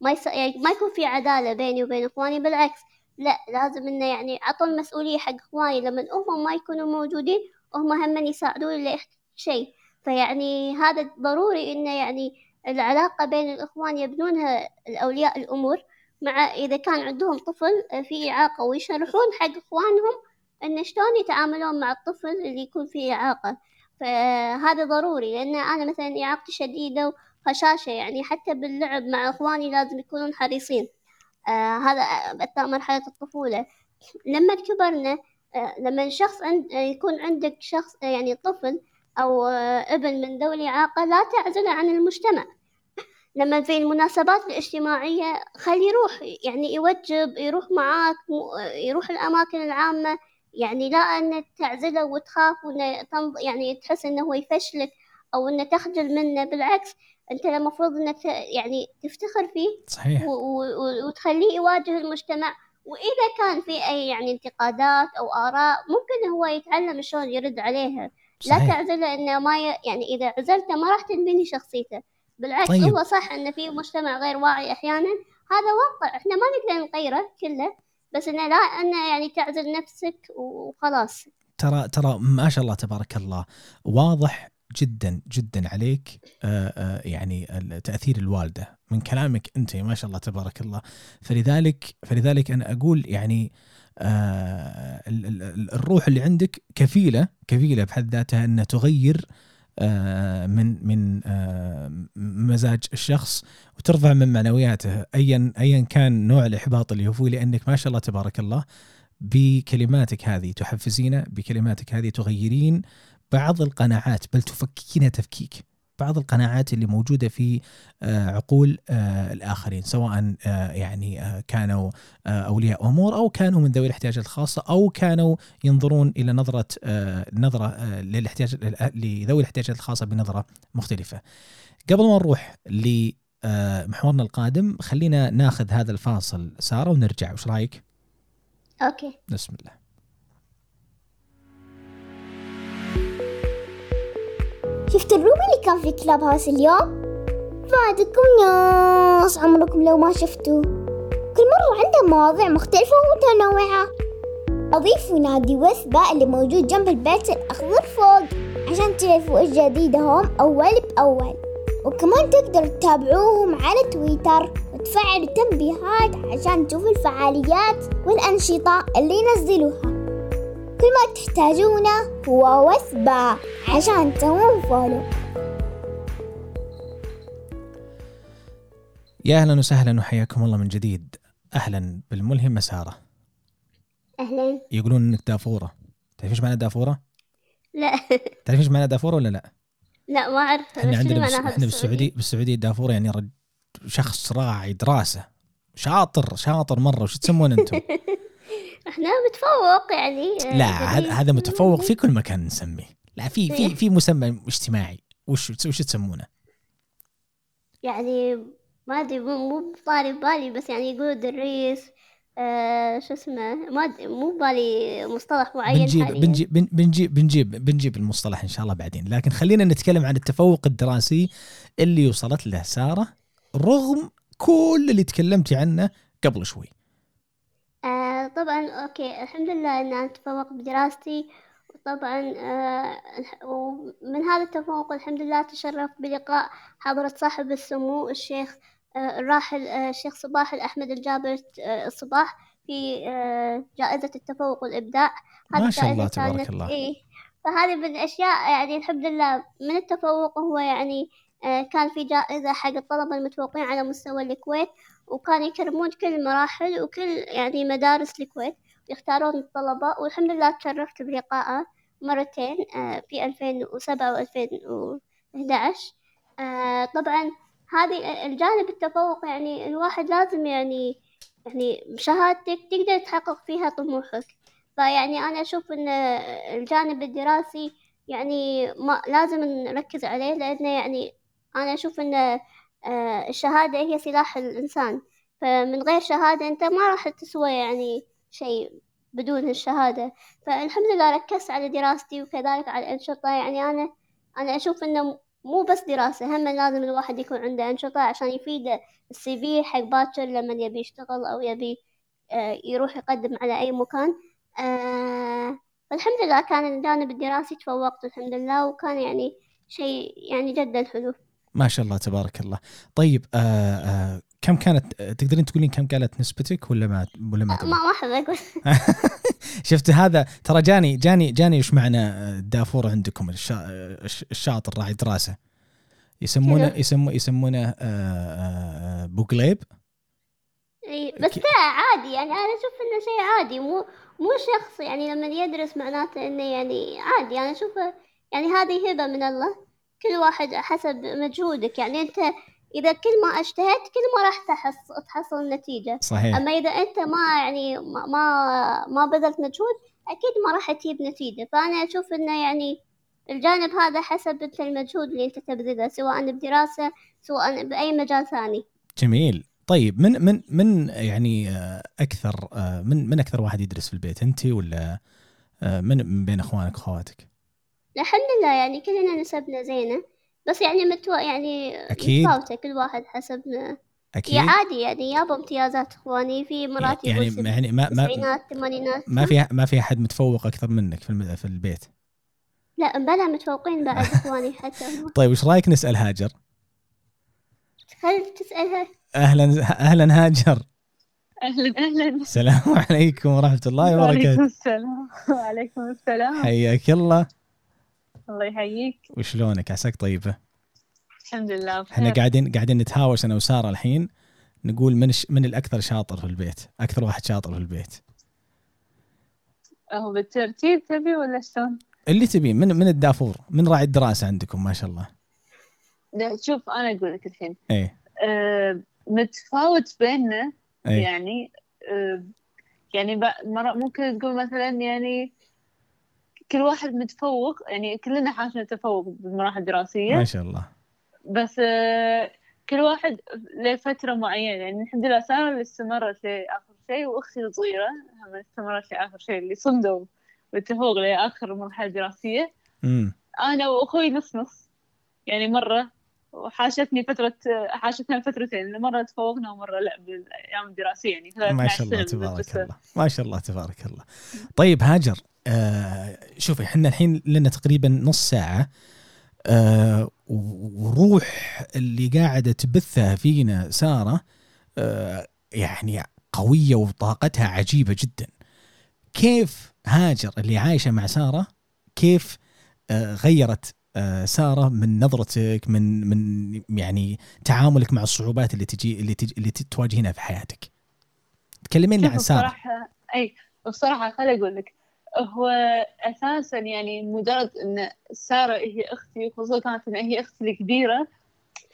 ما يس... يعني ما يكون في عدالة بيني وبين إخواني بالعكس. لا لازم إنه يعني عطوا المسؤولية حق إخواني. لما هم ما يكونوا موجودين هم هم يساعدوني شيء. فيعني هذا ضروري إنه يعني العلاقة بين الإخوان يبنونها الأولياء الأمور مع إذا كان عندهم طفل في إعاقة ويشرحون حق إخوانهم إن شلون يتعاملون مع الطفل اللي يكون فيه إعاقة. فهذا ضروري لأن أنا مثلا إعاقتي شديدة وهشاشة يعني حتى باللعب مع إخواني لازم يكونون حريصين. آه هذا أثناء مرحلة الطفولة. لما كبرنا آه لما شخص عند يكون عندك شخص يعني طفل أو ابن من ذوي الإعاقة لا تعزله عن المجتمع. لما في المناسبات الاجتماعية خليه يروح يعني يوجب يروح معاك يروح الأماكن العامة. يعني لا أن تعزله وتخاف وإنه يعني تحس إنه هو يفشلك أو إنه تخجل منه. بالعكس أنت المفروض إنك يعني تفتخر فيه صحيح. وتخليه يواجه المجتمع. وإذا كان في أي يعني انتقادات أو آراء ممكن هو يتعلم شلون يرد عليها. لا تعزله انه ما ي... يعني إذا عزلته ما راح تنبني شخصيته. بالعكس طيب. هو صح انه في مجتمع غير واعي أحيانا. هذا واقع. إحنا ما نقدر نغيره كله بس إنه لا إنه يعني تعزل نفسك وخلاص. ترى ترى ما شاء الله تبارك الله واضح جدا جدا عليك آآ آآ يعني تأثير الوالدة. من كلامك أنت ما شاء الله تبارك الله. فلذلك فلذلك أنا أقول يعني آه الروح اللي عندك كفيلة كفيلة بحد ذاتها أنها تغير آه من من آه مزاج الشخص وترفع من معنوياته ايا ايا كان نوع الإحباط اللي هو فيه لأنك ما شاء الله تبارك الله بكلماتك هذه تحفزينه بكلماتك هذه تغيرين بعض القناعات بل تفككينها تفكيك. بعض القناعات اللي موجودة في آه، عقول آه، الآخرين سواء آه، يعني كانوا أولياء أمور أو كانوا من ذوي الاحتياجات الخاصة أو كانوا ينظرون إلى نظرة نظرة للاحتياج لذوي الاحتياجات الخاصة بنظرة مختلفة. قبل ما نروح لمحورنا القادم خلينا ناخذ هذا الفاصل سارة ونرجع وش رأيك؟ أوكي بسم الله. شفت الروبي اللي كان في كلاب هاوس اليوم؟ فادكم ناس عمركم لو ما شفتوا كل مرة عنده مواضيع مختلفة ومتنوعة. أضيفوا نادي وثبة اللي موجود جنب البيت الأخضر فوق عشان تعرفوا إيش جديدهم أول بأول. وكمان تقدروا تتابعوهم على تويتر وتفعلوا التنبيهات عشان تشوفوا الفعاليات والأنشطة اللي ينزلوها. كل ما تحتاجونه هو وثبة عشان تسوون فولو يا أهلا وسهلا وحياكم الله من جديد. أهلا بالملهم مسارة. أهلا. يقولون إنك دافورة. تعرف إيش معنى دافورة؟ لا. تعرف إيش معنى دافورة ولا لا؟ لا ما أعرف. إحنا عندنا بس إحنا بالسعوديه بالسعودية دافورة يعني رج... شخص راعي دراسة. شاطر شاطر مرة. وش تسمون أنتم؟ إحنا متفوق يعني لا هذا متفوق في كل مكان نسميه لا في في إيه. في مسمى اجتماعي وش وش تسمونه؟ يعني ما أدري مو بطاري ببالي بس يعني يقولوا دريس آه شو اسمه ما مو ببالي مصطلح معين بنجيب حاليا. بنجيب بنجيب بنجيب بنجيب المصطلح إن شاء الله بعدين لكن خلينا نتكلم عن التفوق الدراسي اللي وصلت له سارة رغم كل اللي تكلمتي عنه قبل شوي آه طبعا okay الحمد لله ان أنا أتفوق بدراستي وطبعا آه ومن هذا التفوق الحمد لله تشرف بلقاء حضرة صاحب السمو الشيخ آه الراحل آه الشيخ صباح الأحمد الجابر آه الصباح في آه جائزة التفوق والإبداع. ما شاء الله تبارك الله. إيه. فهذه من الأشياء يعني الحمد لله من التفوق هو يعني آه كان في جائزة حق الطلبة المتفوقين على مستوى الكويت. وكانوا يكرمون كل المراحل وكل يعني مدارس الكويت يختارون الطلبة والحمد لله تشرفت بلقائه مرتين آه، في ألفين وسبعة وألفين وأحد عشر آه، طبعا هذه الجانب التفوق يعني الواحد لازم يعني يعني بشهادتك تقدر تحقق فيها طموحك. فيعني أنا أشوف إن الجانب الدراسي يعني ما لازم نركز عليه لأنه يعني أنا أشوف إن آه، الشهادة هي سلاح الإنسان. فمن غير شهادة أنت ما راح تسوى يعني شيء بدون الشهادة. فالحمد لله ركزت على دراستي وكذلك على الأنشطة. يعني أنا أنا أشوف إنه مو بس دراسة هم لازم الواحد يكون عنده أنشطة عشان يفيده السي في حق باكر لما يبي يشتغل أو يبي آه، يروح يقدم على أي مكان. فالحمد لله كان الجانب الدراسي تفوقت الحمد لله وكان يعني شيء يعني جدا حلو ما شاء الله تبارك الله. طيب آه آه كم كانت تقدرين تقولين كم كانت نسبتك ولا ما ولا ما ما ما احب أقول شفت هذا ترى جاني جاني جاني إيش معنى الدافور عندكم؟ الشاطر راعي دراسه يسمونه يسمونه يسمونه آه، آه، بوقليب إي بس لا عادي يعني أنا أشوف إنه شيء عادي مو مو شخص يعني لما يدرس معناته إنه يعني عادي أنا أشوفه يعني هذه هبة من الله. كل واحد حسب مجهودك. يعني أنت إذا كل ما اجتهدت كل ما راح تحص تحصل النتيجة صحيح. أما إذا أنت ما يعني ما ما بذلت مجهود أكيد ما راح تجيب نتيجة. فأنا أشوف إنه يعني الجانب هذا حسب أنت المجهود اللي أنت تبذله سواء بدراسة سواء بأي مجال ثاني. جميل. طيب من من من يعني أكثر من من أكثر واحد يدرس في البيت أنت ولا من بين إخوانك وأخواتك؟ الحمد لله يعني كلنا نسبنا زينة. بس يعني متو يعني أكيد. متفاوتة كل واحد حسب أكيد. يعني عادي يعني يابا امتيازات إخواني في مرات يعني يعني ما ما ثمانينات. ما في ما في أحد متفوق أكثر منك في في البيت. لا بلا متفوقين بعد إخواني حتى. طيب وش رأيك نسأل هاجر؟ خل تسألها؟ أهلا أهلا هاجر. أهلا أهلا. السلام عليكم ورحمة الله وبركاته. وعليكم السلام. وعليكم السلام. حياك الله. الله يحييك. وشلونك؟ عساك طيبة. الحمد لله بخير. إحنا قاعدين قاعدين نتهاوش أنا وسارة الحين نقول من ش... من الأكثر شاطر في البيت؟ أكثر واحد شاطر في البيت. هو بالترتيب تبي ولا شلون؟ اللي تبي. من من الدافور. من راعي الدراسة عندكم ما شاء الله. لا شوف أنا أقول لك الحين. إيه. آه متفاوت بيننا إيه. يعني آه يعني ممكن تقول مثلا يعني كل واحد متفوق يعني كلنا حاشنا تفوق بالمراحل الدراسية ما شاء الله. بس آه، كل واحد لفترة معينة يعني الحمد لله سارة اللي استمرت لآخر شيء وأختي الصغيرة هم استمرت لآخر شيء اللي صمدوا بالتفوق لآخر مرحلة دراسية. أنا وأخوي نص نص يعني مرة وحاشتني فترة حاشتنا فترتين مرة تفوقنا ومرة لا بالأيام الدراسية يعني. ما شاء الله تبارك الله. ما شاء الله تبارك الله. طيب هاجر آه شوفي إحنا الحين لنا تقريبا نص ساعة آه وروح اللي قاعدة تبثها فينا سارة آه يعني قوية وطاقتها عجيبة جدا. كيف هاجر اللي عايشة مع سارة كيف آه غيرت آه سارة من نظرتك من من يعني تعاملك مع الصعوبات اللي تجي اللي تجي اللي تواجهينها في حياتك؟ تكلمينا عن سارة. بصراحة أي بصراحة خلي أقول لك. هو أساسا يعني مجرد إن سارة هي أختي خصوصا كانت إن هي أختي الكبيرة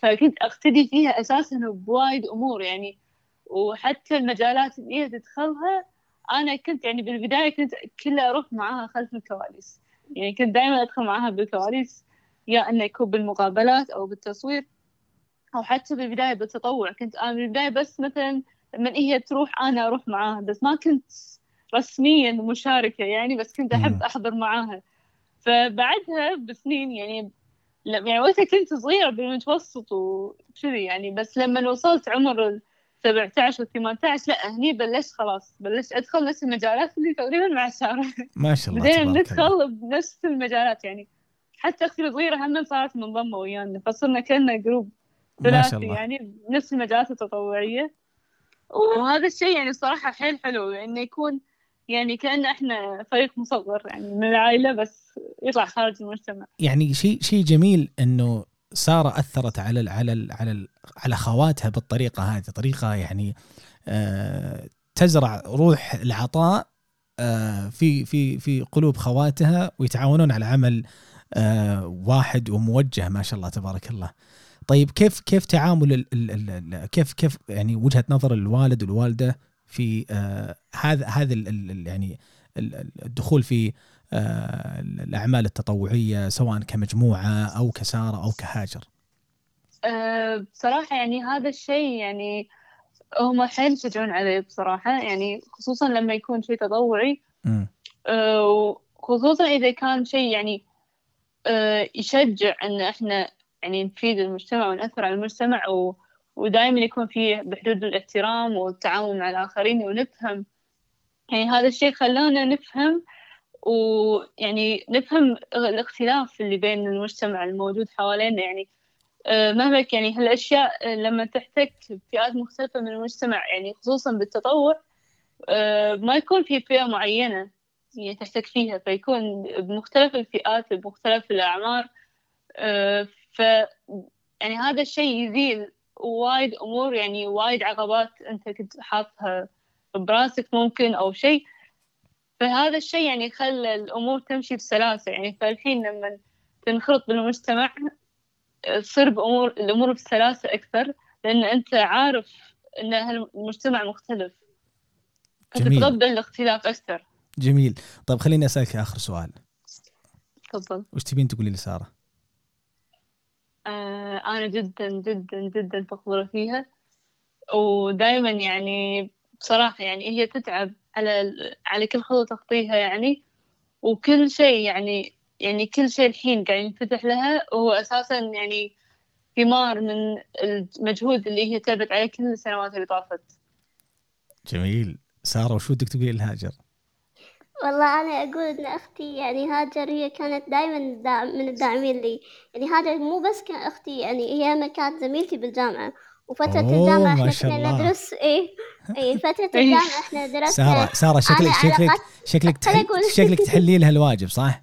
فكنت أقتدي فيها أساسا بوايد أمور يعني. وحتى المجالات اللي هي تدخلها أنا كنت يعني بالبداية كنت كلها أروح معاها خلف الكواليس. يعني كنت دائما أدخل معاها بالكواليس. يا إنه يكون بالمقابلات أو بالتصوير أو حتى بالبداية بالتطوع. كنت أنا بالبداية بس مثلا لما هي تروح أنا أروح معاها بس ما كنت رسميا مشاركة يعني بس كنت. أحب أحضر معاها. فبعدها بسنين يعني يعني وقتها كنت صغيرة بالمتوسط وكذي يعني بس لما وصلت عمر ال 17 و 18 لا هني بلشت خلاص بلشت أدخل نفس المجالات اللي تقريبا مع سارة. ما شاء الله بدينا الله ندخل بنفس المجالات يعني. حتى أختي الصغيرة هم صارت منضمة ويانا فصرنا كنا جروب ثلاثي يعني بنفس المجالات التطوعية. وهذا الشيء يعني صراحة حيل حلو إنه يكون يعني كأن إحنا فريق مصغر يعني من العائلة بس يطلع خارج المجتمع. يعني شيء شيء جميل إنه سارة أثرت على ال على ال على ال على خواتها بالطريقة هذه طريقة يعني آه تزرع روح العطاء آه في في في قلوب خواتها ويتعاونون على عمل واحد وموجه ما شاء الله تبارك الله. طيب كيف كيف تعامل ال ال ال ال كيف كيف يعني وجهة نظر الوالد والوالدة في آه هذا هذا يعني ال- ال- الدخول في آه الأعمال التطوعية سواء كمجموعة أو كسارة أو كهاجر. أه بصراحة يعني هذا الشيء يعني هم حيل يشجعون عليه بصراحة يعني خصوصا لما يكون شيء تطوعي أه وخصوصا إذا كان شيء يعني يشجع إن إحنا يعني نفيد المجتمع ونأثر على المجتمع و... ودائما يكون فيه بحدود الاحترام والتعاون مع الآخرين ونفهم. يعني هذا الشيء خلانا نفهم ويعني نفهم الاختلاف اللي بين المجتمع الموجود حوالينا. يعني آه، مهما كان يعني هالأشياء آه، لما تحتك بفئات مختلفة من المجتمع يعني خصوصا بالتطوع آه، ما يكون في فئة معينة. يعني تحتك فيها فيكون بمختلف الفئات بمختلف الأعمار. آه، ف يعني هذا الشيء يزيل وايد أمور يعني وايد عقبات أنت كنت حاطها براسك ممكن أو شيء. فهذا الشيء يعني خلى الأمور تمشي بسلاسة. يعني فالحين لما تنخرط بالمجتمع تصير بأمور الأمور بسلاسة أكثر لأن أنت عارف أن المجتمع مختلف. جميل. فتتقبل الاختلاف أكثر. جميل. طيب خليني أسألك آخر سؤال. تفضل. وش تبين تقولي لسارة؟ آه أنا جدا جدا جدا فخورة فيها. ودائما يعني بصراحة يعني هي تتعب على على كل خطوة تخطيها يعني. وكل شيء يعني يعني كل شيء الحين قاعد ينفتح لها. هو أساسا يعني ثمار من المجهود اللي هي تعبت عليه كل السنوات اللي طافت. جميل. سارة وش ودك تقولي لهاجر؟ والله أنا أقول إن أختي يعني هاجر هي كانت دائما داعم من الداعمين لي يعني هاجر مو بس كان أختي يعني هي ما كانت زميلتي بالجامعة وفترة أوه، الجامعة ما شاء كنا الله. ندرس إيه إيه فترة إيه. الجامعة إحنا درسنا سارة سارة شكلك أنا شكلك علاقات- شكلك خليني تحل أقول. شكلك تحلي لها الواجب صح؟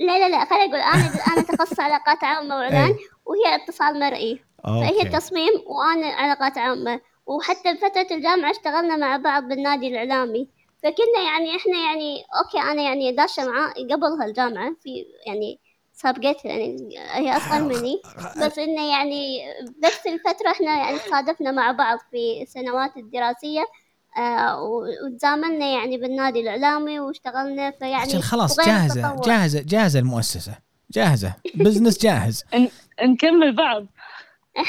لا لا لا خليني أقول أنا أنا تخصص علاقات عامة وإعلان إيه. وهي اتصال مرئي فهي okay تصميم وأنا علاقات عامة وحتى بفترة الجامعة اشتغلنا مع بعض بالنادي الإعلامي فكنا يعني إحنا يعني okay أنا يعني داشة معاه قبلها الجامعة في يعني سابقتها يعني هي أصغر مني. بس إنه يعني بس الفترة إحنا يعني تصادفنا مع بعض في السنوات الدراسية آه وتزاملنا يعني بالنادي الإعلامي واشتغلنا فيعني عشان خلاص جاهزة التطور. جاهزة جاهزة المؤسسة جاهزة business جاهز. نكمل بعض.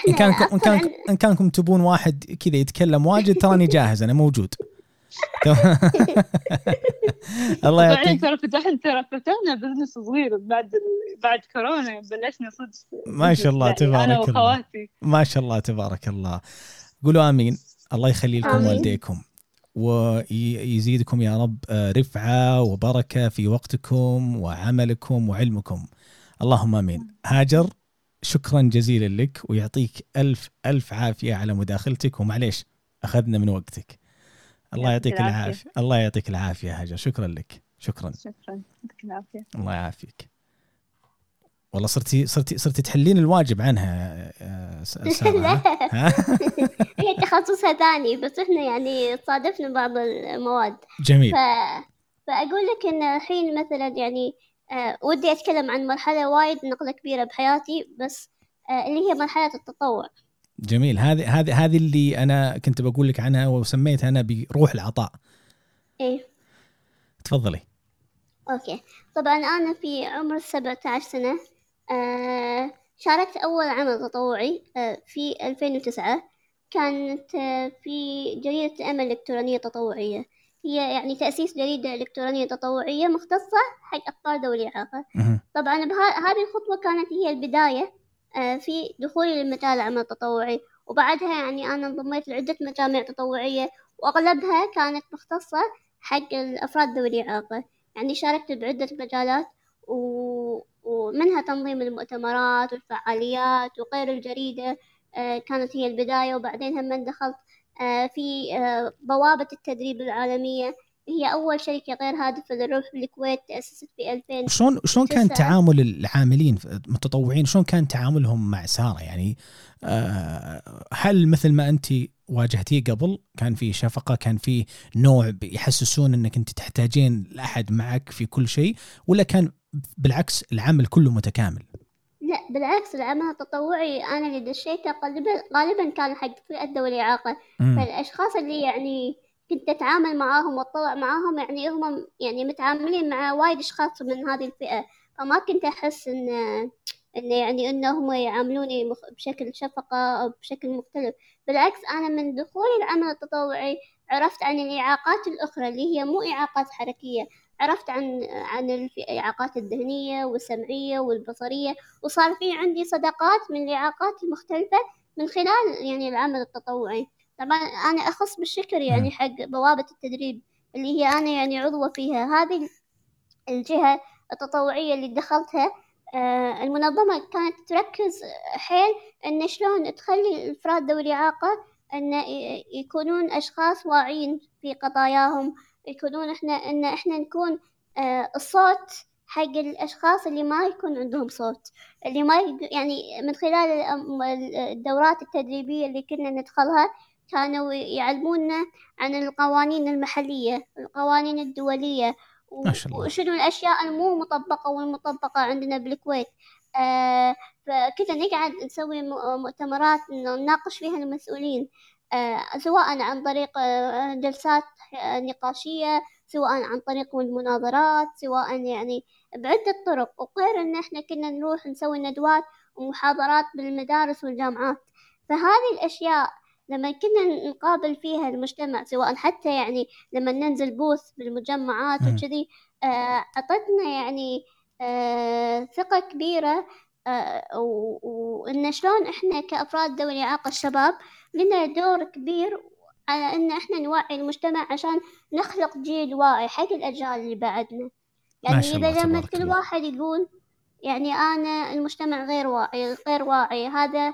إن كانكم إن أصلاً كان عن- إن كانكم تبون واحد كذا يتكلم واجد تراني جاهز أنا موجود. الله يعطيك. ترى فتحنا ترى فتحنا business صغير بعد بعد كورونا بلشنا صدق. ما شاء الله، يعني تبارك أنا الله. وأخواتي. ما شاء الله تبارك الله. قولوا آمين. الله يخلي لكم. والديكم. ويزيدكم يا رب آه، رفعة وبركة في وقتكم وعملكم وعلمكم. اللهم آمين. هاجر شكرا جزيلا لك ويعطيك الف ألف عافية على مداخلتك. ومعليش أخذنا من وقتك. الله يعطيك. العافية. الله يعطيك العافية هاجر شكرا لك. شكرا. شكرا. يعطيك العافية. الله يعافيك. والله صرتي صرتي صرتي تحلين الواجب عنها آه، س- سارة لا. ها؟ ها؟ هي تخصصها ثاني بس إحنا يعني تصادفنا بعض المواد. جميل. ف... فأقول لك إن الحين مثلا يعني آه ودي أتكلم عن مرحلة وايد نقلة كبيرة بحياتي بس آه اللي هي مرحلة التطوع. جميل. هذه هذه هذه اللي أنا كنت بقول لك عنها وسميتها أنا بروح العطاء. إيه. تفضلي. أوكي. طبعا أنا في عمر السبعة عشر سنة آه شاركت أول عمل تطوعي آه في 2009 كانت آه في جريدة أمل إلكترونية تطوعية. هي يعني تأسيس جريدة إلكترونية تطوعية مختصة حق أطفال ذوي الإعاقة. طبعا بها- هذه الخطوة كانت هي البداية في دخولي لمجال العمل التطوعي وبعدها يعني أنا انضميت لعدة مجامع تطوعية وأغلبها كانت مختصة حق الأفراد ذوي الإعاقة. يعني شاركت بعدة مجالات و... ومنها تنظيم المؤتمرات والفعاليات وغير الجريدة آه، كانت هي البداية. وبعدين هم دخلت آه، في آه، بوابة التدريب العالمية. هي أول شركة غير هادفة للربح بالكويت تأسست في 2000 شلون شلون كان. تعامل العاملين المتطوعين شلون كان تعاملهم مع سارة يعني آه، هل مثل ما أنت واجهتيه قبل كان في شفقة كان في نوع يحسسون أنك أنت تحتاجين لاحد معك في كل شيء ولا كان بالعكس العمل كله متكامل لا بالعكس العمل التطوعي أنا اللي دشيته غالبا غالبا كان حق فئة ذوي الإعاقة. فالأشخاص اللي يعني كنت أتعامل معاهم وأتطوع معاهم يعني هم يعني متعاملين مع وايد أشخاص من هذه الفئة. فما كنت أحس إن إن يعني إنه هم يعاملوني بشكل شفقة أو بشكل مختلف. بالعكس أنا من دخولي العمل التطوعي عرفت عن الإعاقات الأخرى اللي هي مو إعاقات حركية. عرفت عن عن الإعاقات الذهنية والسمعية والبصرية. وصار في عندي صداقات من الإعاقات المختلفة من خلال يعني العمل التطوعي. طبعا أنا أخص بالشكر يعني حق بوابة التدريب اللي هي أنا يعني عضوة فيها. هذه الجهة التطوعية اللي دخلتها آه، المنظمة كانت تركز حيل إن شلون تخلي الأفراد ذوي الإعاقة إن يكونون أشخاص واعيين في قضاياهم يكونون إحنا إن إحنا نكون آه، الصوت حق الأشخاص اللي ما يكون عندهم صوت اللي ما يعني من خلال الدورات التدريبية اللي كنا ندخلها كانوا يعلمونا عن القوانين المحلية القوانين الدولية ما شاء الله. وشنو الأشياء المو مطبقة والمطبقة عندنا بالكويت. آه فكذا نقعد نسوي مؤتمرات نناقش فيها المسؤولين. آه سواء عن طريق آه، جلسات آه، نقاشية سواء عن طريق المناظرات سواء يعني بعدة طرق. وغير إن إحنا كنا نروح نسوي ندوات ومحاضرات بالمدارس والجامعات. فهذه الأشياء لما كنا نقابل فيها المجتمع سواء حتى يعني لما ننزل بوث بالمجمعات. وكذي آه، أعطتنا يعني آه، ثقة كبيرة آه، وإن شلون إحنا كأفراد ذوي الإعاقة الشباب لنا دور كبير على إن إحنا نوعي المجتمع عشان نخلق جيل واعي حق الأجيال اللي بعدنا يعني إذا لما كل. واحد يقول يعني أنا المجتمع غير واعي غير واعي هذا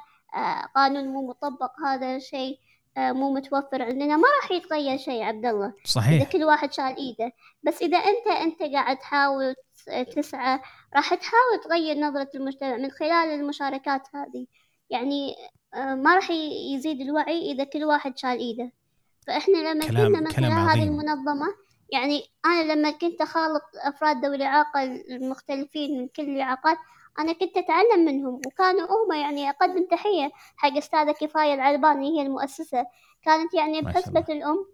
قانون مو مطبق هذا شيء آه، مو متوفر عندنا. ما راح يتغير شيء عبد الله. صحيح. كل واحد شال إيده. بس إذا أنت أنت قاعد تحاول تس- تسعى راح تحاول تغير نظرة المجتمع من خلال المشاركات هذه. يعني آه، ما راح يزيد الوعي إذا كل واحد شال إيده. فإحنا لما كلام- كنا من خلال هذه. المنظمة يعني أنا لما كنت أخالط أفراد ذوي الإعاقة المختلفين من كل الإعاقات أنا كنت أتعلم منهم وكانوا هم يعني أقدم تحية حق أستاذة كفاية العلباني هي المؤسسة. كانت يعني بحسبة الأم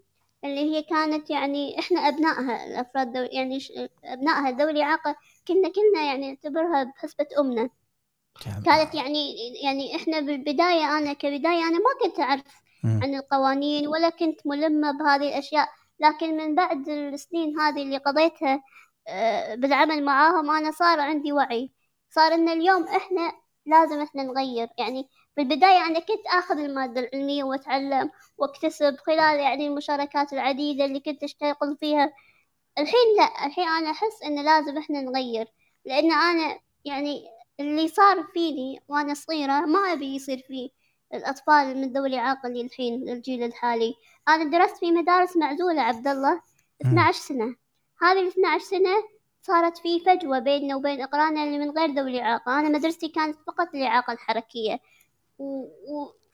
اللي هي كانت يعني إحنا أبنائها الأفراد دول يعني أبنائها ذوي إعاقة كنا كلنا يعني نعتبرها بحسبة أمنا. كانت يعني يعني إحنا بالبداية أنا كبداية أنا ما كنت أعرف مم. عن القوانين ولا كنت ملمة بهذه الأشياء. لكن من بعد السنين هذه اللي قضيتها آه، بالعمل معاهم أنا صار عندي وعي. صار إن اليوم إحنا لازم إحنا نغير. يعني بالبداية أنا كنت آخذ المادة العلمية وأتعلم وأكتسب خلال يعني المشاركات العديدة اللي كنت أشتغل فيها. الحين لا الحين أنا أحس إن لازم إحنا نغير. لأن أنا يعني اللي صار فيني وأنا صغيرة ما أبي يصير فيه الأطفال من ذوي الإعاقة اللي الحين الجيل الحالي. أنا درست في مدارس معزولة عبد الله 12 سنة. هذه ال 12 سنة صارت في فجوة بيننا وبين أقراننا اللي من غير ذوي الإعاقة. أنا مدرستي كانت فقط الإعاقة الحركية. و-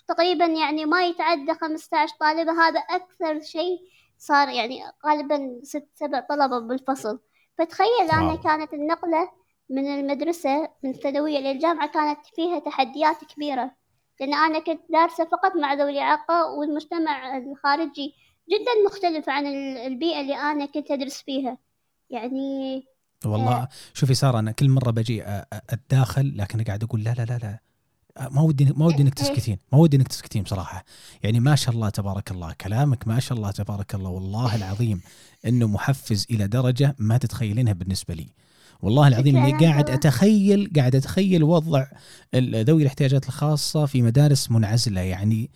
وتقريبا يعني ما يتعدى 15 طالبة. هذا أكثر شيء صار يعني غالبا ست سبع طلبة بالفصل. فتخيل أنا. كانت النقلة من المدرسة من الثانوية للجامعة كانت فيها تحديات كبيرة. لأن أنا كنت دارسة فقط مع ذوي الإعاقة والمجتمع الخارجي جدا مختلف عن ال- البيئة اللي أنا كنت أدرس فيها. يعني والله شوفي سارة أنا كل مرة أ- أتداخل لكن قاعد أقول لا لا لا لا ما ودي ما ودي انك إيه. تسكتين ما ودي انك تسكتين بصراحة يعني ما شاء الله تبارك الله كلامك ما شاء الله تبارك الله والله العظيم إنه محفز إلى درجة ما تتخيلينها بالنسبة لي والله العظيم إني قاعد. أتخيل قاعد أتخيل وضع ذوي الاحتياجات الخاصة في مدارس منعزلة يعني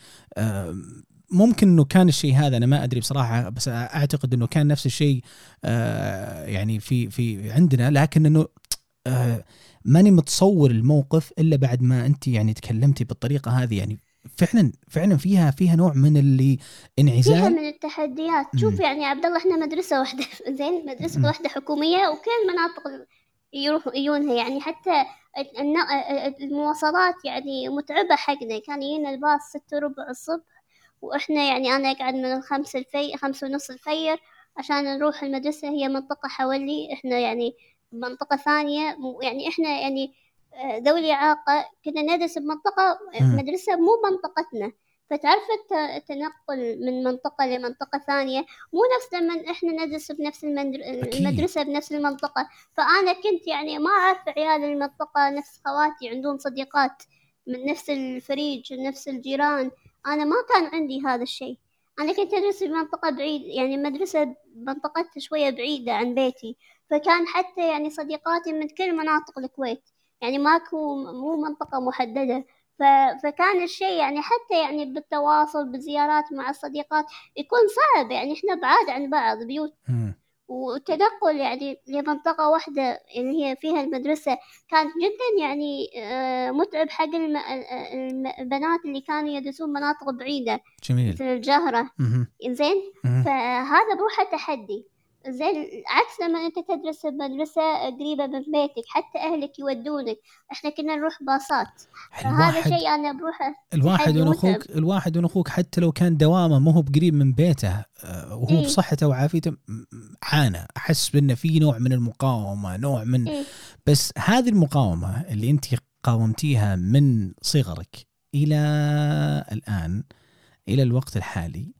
ممكن إنه كان الشيء هذا أنا ما أدري بصراحة بس أعتقد إنه كان نفس الشيء آه، يعني في في عندنا لكن إنه آه، ماني متصور الموقف إلا بعد ما أنت يعني تكلمتي بالطريقة هذه. يعني فعلا فعلا فيها فيها نوع من اللي فيها انعزال من التحديات. شوف يعني عبد الله إحنا مدرسة واحدة. زين مدرسة مم. واحدة حكومية وكل المناطق يروحوا يجونها. يعني حتى المواصلات يعني متعبة حقنا كان يجينا الباص ستة وربع الصبح. وإحنا يعني أنا أقعد من الخمس الفي خمس ونص الفير عشان نروح المدرسة هي منطقة حولي إحنا يعني منطقة ثانية. يعني إحنا يعني آه، ذوي الإعاقة كنا ندرس بمنطقة مم. مدرسة مو منطقتنا. فتعرف الت- التنقل من منطقة لمنطقة ثانية؟ مو نفس لما إحنا ندرس بنفس المندر... المدرسة بنفس المنطقة. فأنا كنت يعني ما أعرف عيال المنطقة نفس خواتي عندهم صديقات من نفس الفريج من نفس الجيران. أنا ما كان عندي هذا الشيء. أنا كنت أدرس بمنطقة بعيد يعني مدرسة منطقتها شوية بعيدة عن بيتي. فكان حتى يعني صديقاتي من كل مناطق الكويت يعني ماكو مو منطقة محددة. ف... فكان الشيء يعني حتى يعني بالتواصل بالزيارات مع الصديقات يكون صعب. يعني إحنا بعاد عن بعض بيوت. والتنقل يعني لمنطقة واحدة اللي هي فيها المدرسة كان جدا يعني آه، متعب حق الم... الم- البنات اللي كانوا يدرسون مناطق بعيدة جميل مثل الجهرة. زين. فهذا بروحه تحدي زين عكس لما أنت تدرس بمدرسة قريبة من بيتك حتى أهلك يودونك إحنا كنا نروح باصات فهذا شيء أنا بروحه الواحد. أخوك الواحد من أخوك حتى لو كان دوامه ما هو بقريب من بيته آه، وهو إيه. بصحته وعافيته عانى أحس بأنه في نوع من المقاومة نوع من إيه. بس هذه المقاومة اللي أنت قاومتيها من صغرك إلى الآن إلى الوقت الحالي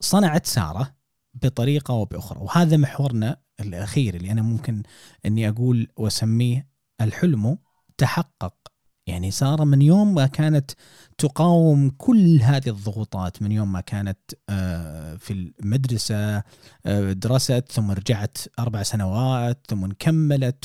صنعت سارة بطريقة أو بأخرى. وهذا محورنا الأخير اللي أنا ممكن إني أقول وأسميه الحلم تحقق. يعني سارة من يوم ما كانت تقاوم كل هذه الضغوطات من يوم ما كانت آه، في المدرسة آه، درست ثم رجعت أربع سنوات ثم كملت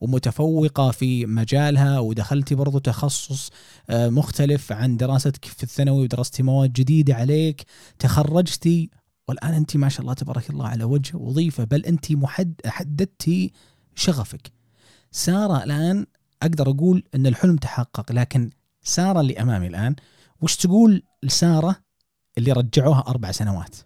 ومتفوقة في مجالها ودخلتي برضو تخصص آه، مختلف عن دراستك في الثانوي ودرستي مواد جديدة عليك تخرجتي والآن أنت ما شاء الله تبارك الله على وجه وظيفة بل أنت محد حددتي شغفك. سارة الآن أقدر أقول أن الحلم تحقق لكن سارة اللي أمامي الآن وش تقول لسارة اللي رجعوها أربع سنوات؟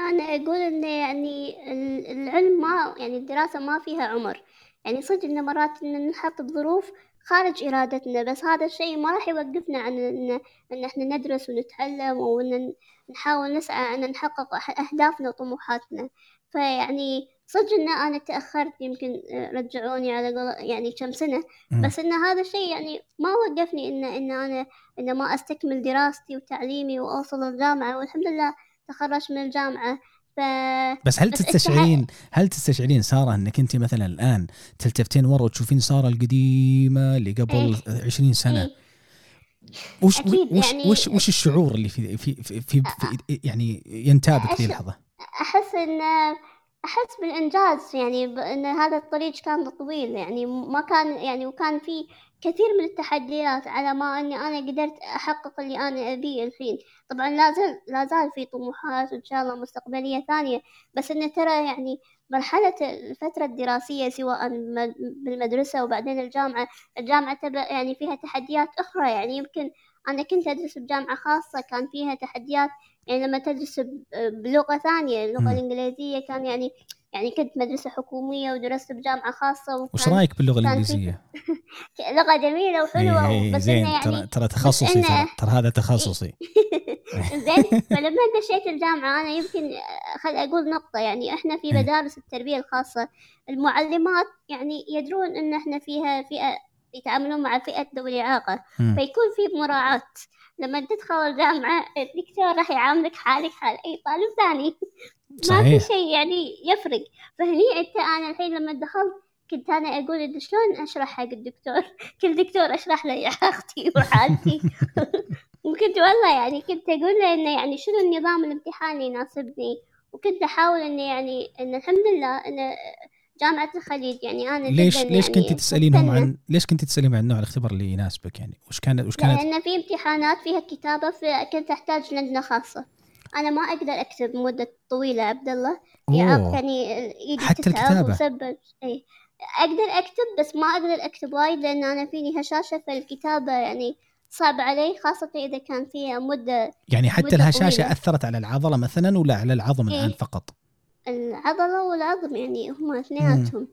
أنا أقول إن يعني ال- العلم ما يعني الدراسة ما فيها عمر. يعني صدق إن مرات إن نحط بظروف خارج إرادتنا بس هذا الشيء ما راح يوقفنا عن إن إن إحنا ندرس ونتعلم وإن نحاول نسعى أن نحقق أهدافنا وطموحاتنا. فيعني صدق إن أنا تأخرت يمكن آه، رجعوني على قول يعني كم سنة. بس إن هذا الشيء يعني ما وقفني إن إن أنا إن ما أستكمل دراستي وتعليمي وأوصل الجامعة. والحمد لله تخرجت من الجامعة. ف بس هل بس تستشعرين هل تستشعرين سارة إنك أنت مثلا الآن تلتفتين ورا وتشوفين سارة القديمة اللي قبل 20 سنة إيه. وش أكيد وش يعني- وش وش الشعور اللي في في في, في, في يعني ينتابك أش- اللحظه؟ أحس إن أحس بالإنجاز يعني بأن هذا الطريق كان طويل يعني ما كان يعني وكان في كثير من التحديات على ما أني أنا قدرت أحقق اللي أنا أبيه الحين طبعا لا زال لا زال في طموحات وإن شاء الله مستقبلية ثانية بس إنه ترى يعني مرحلة الفترة الدراسية سواء بالمدرسة وبعدين الجامعة الجامعة تبقى يعني فيها تحديات أخرى يعني يمكن أنا كنت أدرس بجامعة خاصة كان فيها تحديات يعني لما تدرس بلغة ثانية اللغة. الإنجليزية كان يعني يعني كنت مدرسة حكومية ودرست بجامعة خاصة وش رأيك في- الإنجليزية؟ لغة جميلة وحلوة إيه، بس زين إنه ترى يعني ترى تخصصي ترى ترى هذا تخصصي زين فلما دشيت الجامعة أنا يمكن خل أقول نقطة يعني إحنا في مم. مدارس التربية الخاصة المعلمات يعني يدرون إن إحنا فيها فئة يتعاملون مع فئة ذوي الإعاقة. فيكون في مراعاة لما تدخل الجامعة الدكتور راح يعاملك حالك حال أي طالب ثاني ما في صحيح. شيء يعني يفرق. فهني انت أنا الحين لما دخلت كنت أنا أقول شلون أشرح حق الدكتور؟ كل دكتور أشرح له اعاقتي وحالتي. وكنت والله يعني كنت أقول له إنه يعني شنو النظام الامتحان اللي يناسبني؟ وكنت أحاول إنه يعني إن الحمد لله إن جامعة الخليج يعني أنا ليش ليش يعني كنت تسألينهم. عن ليش كنت تسأليهم عن نوع الاختبار اللي يناسبك يعني؟ وش كانت وش كانت لأن في امتحانات فيها كتابة فكنت أحتاج لجنة خاصة. أنا ما أقدر أكتب مدة طويلة عبد الله. يعاقني ايدي حتى تتعب الكتابة. وسبب إي أقدر أكتب بس ما أقدر أكتب وايد لأن أنا فيني هشاشة فالكتابة يعني صعب علي خاصة إذا كان فيها مدة يعني حتى مدة الهشاشة طويلة. أثرت على العضلة مثلا ولا على العظم إيه. فقط؟ العضلة والعظم يعني هما اثنيناتهم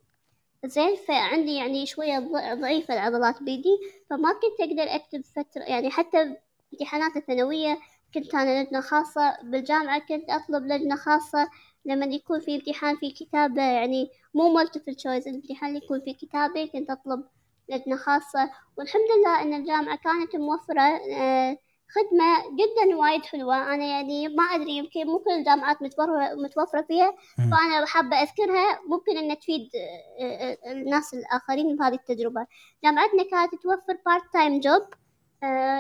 زين فعندي يعني شوية ضعيفة العضلات بيدي فما كنت أقدر أكتب فترة يعني حتى امتحانات الثانوية كنت أنا لجنة خاصة بالجامعة كنت أطلب لجنة خاصة لما يكون في امتحان في كتابة يعني مو multiple choice الامتحان اللي يكون في كتابة كنت أطلب لجنة خاصة. والحمد لله إن الجامعة كانت موفرة آه، خدمة جدا وايد حلوة. أنا يعني ما أدري يمكن مو كل الجامعات متوفرة متوفرة فيها. فأنا حابة أذكرها. ممكن أن تفيد آه، آه، الناس الآخرين بهذه التجربة. جامعتنا كانت توفر part time job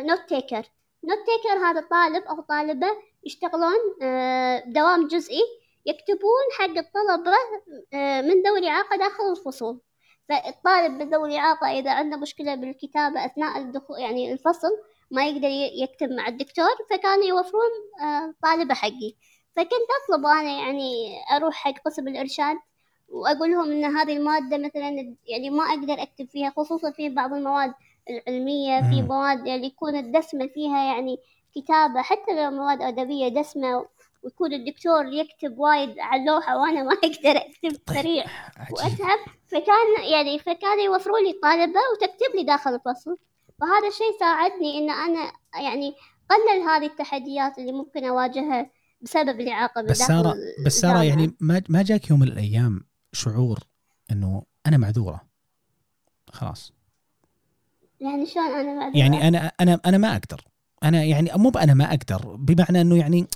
note taker note taker هذا طالب أو طالبة يشتغلون آه، دوام جزئي يكتبون حق الطلبة آه، من ذوي الإعاقة داخل الفصول. فالطالب من ذوي الإعاقة إذا عنده مشكلة بالكتابة أثناء الدخول يعني الفصل ما يقدر يكتب مع الدكتور فكانوا يوفرون آه، طالبة حقي. فكنت أطلب أنا يعني أروح حق قسم الإرشاد وأقول لهم إن هذه المادة مثلا يعني ما أقدر أكتب فيها خصوصا في بعض المواد العلمية في. مواد يعني يكون الدسمة فيها يعني كتابة حتى لو مواد أدبية دسمة ويكون الدكتور يكتب وايد على اللوحة وأنا ما أقدر أكتب طيب. سريع وأتعب فكان يعني فكانوا يوفروا لي طالبة وتكتب لي داخل الفصل فهذا الشيء ساعدني إن أنا يعني قلل هذه التحديات اللي ممكن أواجهها بسبب الإعاقة بس سارة بس الجامعة. يعني ما ما جاك يوم من الأيام شعور إنه أنا معذورة خلاص يعني شلون أنا بعد يعني أنا أنا أنا ما أقدر. أنا يعني مو أنا ما أقدر. بمعنى إنه يعني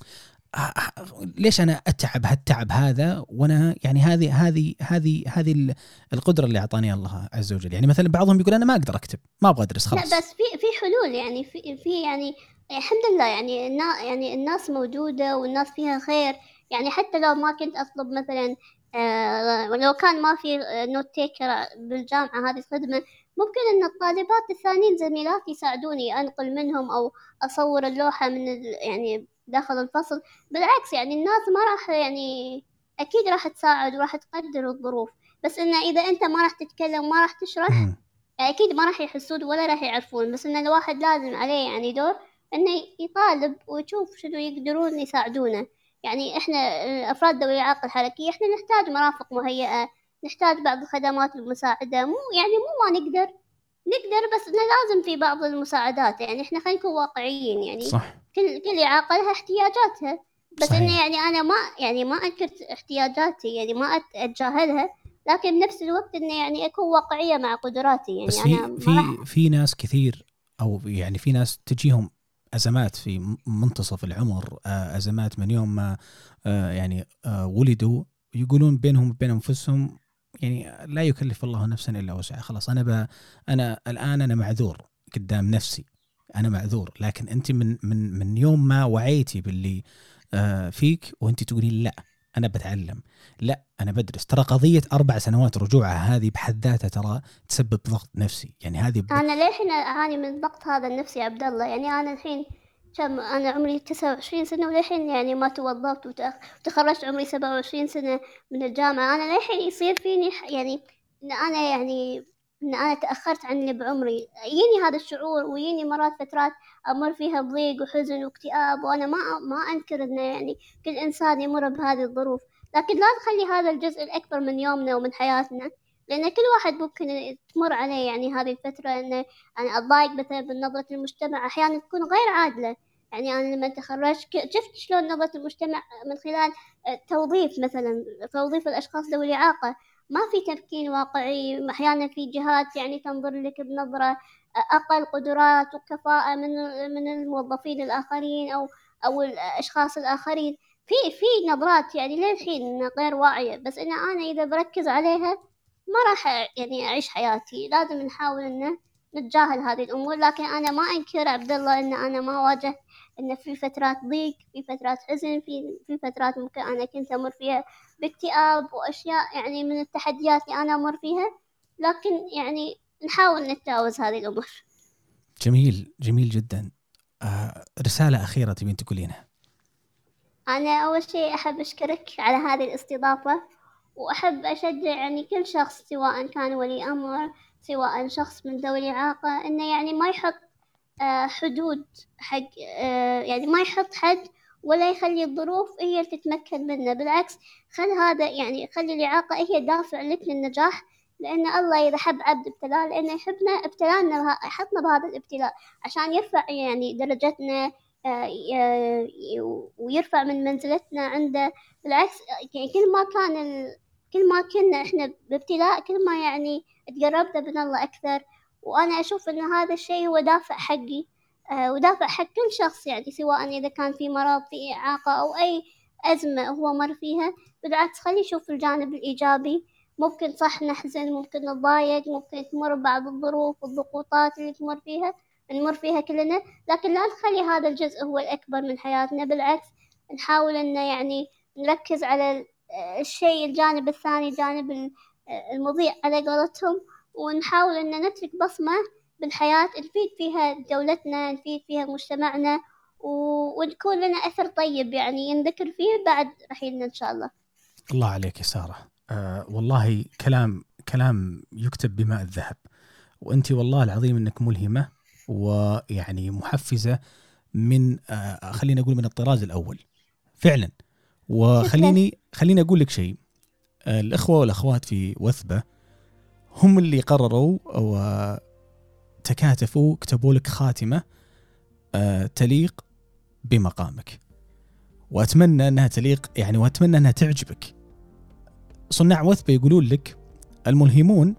آه، آه، ليش أنا أتعب هالتعب هذا؟ وأنا يعني هذه هذه هذه هذه ال- القدرة اللي أعطاني الله عز وجل. يعني مثلا بعضهم يقول أنا ما أقدر أكتب ما أبغى أدرس خلاص. لا بس في في حلول يعني في في يعني الحمد لله يعني يعني الناس موجودة والناس فيها خير. يعني حتى لو ما كنت أطلب مثلا آه لو كان ما في note taker بالجامعة هذه الخدمة ممكن أن الطالبات الثانيين زميلاتي يساعدوني أنقل منهم أو أصور اللوحة من ال يعني داخل الفصل. بالعكس يعني الناس ما راح يعني أكيد راح تساعد وراح تقدر الظروف. بس إنه إذا أنت ما راح تتكلم وما راح تشرح مم. أكيد ما راح يحسون ولا راح يعرفون. بس إن الواحد لازم عليه يعني دور إنه يطالب ويشوف شنو يقدرون يساعدونه. يعني إحنا آه، أفراد ذوي الإعاقة الحركية إحنا نحتاج مرافق مهيئة نحتاج بعض الخدمات المساعدة. مو يعني مو ما نقدر. نقدر بس إنه لازم في بعض المساعدات. يعني إحنا خلينا نكون واقعيين. يعني صح. كل كل إعاقة لها احتياجاتها. بس صحيح. انه يعني أنا ما يعني ما أنكر احتياجاتي. يعني ما أتجاهلها. لكن بنفس الوقت إنه يعني أكون واقعية مع قدراتي. يعني بس أنا في في في ناس كثير أو يعني في ناس تجيهم أزمات في منتصف العمر آه، أزمات من يوم ما آه، يعني آه، ولدوا. يقولون بينهم وبين أنفسهم يعني لا يكلف الله نفسا إلا وسعها. خلاص أنا ب أنا الآن أنا معذور قدام نفسي. أنا معذور لكن أنت من من من يوم ما وعيتي باللي آه، فيك وأنت تقولين لا أنا بتعلم. لا أنا بدرس. ترى قضية أربع سنوات رجوعها هذه بحد ذاتها ترى تسبب ضغط نفسي. يعني هذه ب... أنا للحين أعاني من الضغط هذا النفسي يا عبد الله. يعني أنا الحين كم أنا عمري 29 سنة وللحين يعني ما توظفت وتخرجت عمري 27 سنة من الجامعة. أنا للحين يصير فيني يعني إن أنا يعني إن أنا تأخرت عني بعمري. يجيني هذا الشعور ويجيني مرات فترات أمر فيها بضيق وحزن واكتئاب وأنا ما ما انكر إنه يعني كل إنسان يمر بهذه الظروف. لكن لا نخلي هذا الجزء الأكبر من يومنا ومن حياتنا لأن كل واحد ممكن تمر عليه يعني هذه الفترة إنه أنا أتضايق مثلا من نظرة المجتمع أحيانا تكون غير عادلة. يعني أنا لما تخرجت شفت شلون نظرة المجتمع من خلال آه، توظيف مثلا توظيف الأشخاص ذوي الإعاقة. ما في تفكير واقعي أحيانا في جهات يعني تنظر لك بنظرة آه، أقل قدرات وكفاءة من من الموظفين الآخرين أو أو الأشخاص الآخرين. في في نظرات يعني للحين غير واعية بس إن أنا إذا بركز عليها ما راح يعني أعيش حياتي. لازم نحاول إنه نتجاهل هذه الأمور. لكن أنا ما أنكر عبد الله إن أنا ما واجهت إن في فترات ضيق في فترات حزن في في فترات ممكن أنا كنت أمر فيها باكتئاب وأشياء يعني من التحديات اللي أنا أمر فيها. لكن يعني نحاول نتجاوز هذه الأمور جميل جميل جدا. آه رسالة أخيرة تبين تقولينها أنا أول شيء أحب أشكرك على هذه الاستضافة وأحب أشجع يعني كل شخص سواء كان ولي أمر سواء شخص من ذوي الإعاقة إنه يعني ما يحط حدود حق آه، يعني ما يحط حد ولا يخلي الظروف هي اللي تتمكن منه. بالعكس خل هذا يعني خلي الإعاقة هي دافع لك للنجاح لأن الله إذا حب عبد ابتلاه لأنه يحبنا ابتلانا يحطنا بهذا الابتلاء عشان يرفع يعني درجتنا آه، ويرفع من منزلتنا عنده. بالعكس يعني كل ما كان ال... كل ما كنا إحنا بابتلاء كل ما يعني تقربنا من الله أكثر. وأنا أشوف إن هذا الشيء هو دافع حقي آه، ودافع حق كل شخص يعني سواء إذا كان في مرض في إعاقة أو أي أزمة هو مر فيها. بالعكس خلي يشوف الجانب الإيجابي. ممكن صح نحزن ممكن نتضايق ممكن تمر بعض الظروف والضغوطات اللي تمر فيها نمر فيها كلنا. لكن لا نخلي هذا الجزء هو الأكبر من حياتنا. بالعكس نحاول إنه يعني نركز على ال- الشيء الجانب الثاني جانب ال- المضيء على قولتهم. ونحاول إن نترك بصمة بالحياة نفيد فيها دولتنا نفيد فيها مجتمعنا و- ونكون لنا أثر طيب يعني ينذكر فيه بعد رحيلنا إن شاء الله. الله عليك يا سارة. آه والله كلام كلام يكتب بماء الذهب. وأنت والله العظيم إنك ملهمة ويعني محفزة من آه خلينا أقول من الطراز الأول. فعلا. وخليني خليني أقول لك شيء. آه الأخوة والأخوات في وثبة هم اللي قرروا وتكاتفوا كتبوا لك خاتمة آه تليق بمقامك وأتمنى أنها تليق يعني وأتمنى أنها تعجبك صناع وثبة يقولون لك الملهمون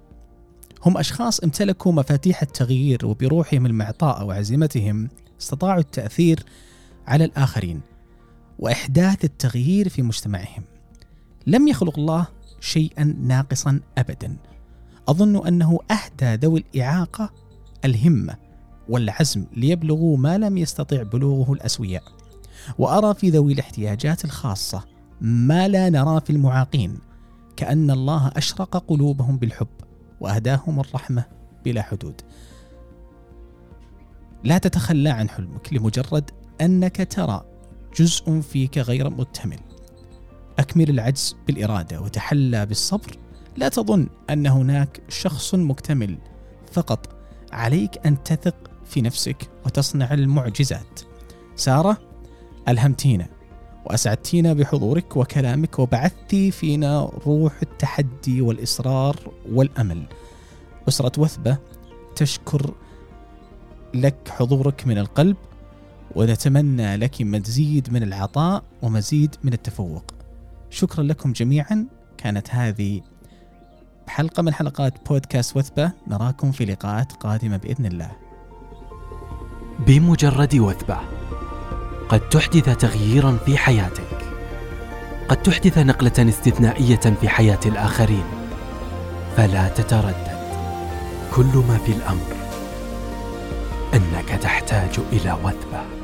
هم أشخاص امتلكوا مفاتيح التغيير وبروحهم المعطاءه وعزيمتهم استطاعوا التأثير على الآخرين وإحداث التغيير في مجتمعهم. لم يخلق الله شيئا ناقصا ابدا. أظن أنه أهدى ذوي الإعاقة الهمة والعزم ليبلغوا ما لم يستطع بلوغه الأسوياء. وأرى في ذوي الاحتياجات الخاصة ما لا نرى في المعاقين كأن الله أشرق قلوبهم بالحب وأهداهم الرحمة بلا حدود. لا تتخلى عن حلمك لمجرد أنك ترى جزء فيك غير مكتمل. أكمل العجز بالإرادة وتحلى بالصبر. لا تظن أن هناك شخص مكتمل. فقط عليك أن تثق في نفسك وتصنع المعجزات. سارة ألهمتينا وأسعدتينا بحضورك وكلامك وبعثتي فينا روح التحدي والإصرار والأمل. أسرة وثبة تشكر لك حضورك من القلب ونتمنى لك مزيد من العطاء ومزيد من التفوق. شكرا لكم جميعا. كانت هذه حلقة من حلقات بودكاست وثبة نراكم في لقاءات قادمة بإذن الله. بمجرد وثبة قد تحدث تغييرا في حياتك. قد تحدث نقلة استثنائية في حياة الآخرين. فلا تتردد. كل ما في الأمر أنك تحتاج إلى وثبة.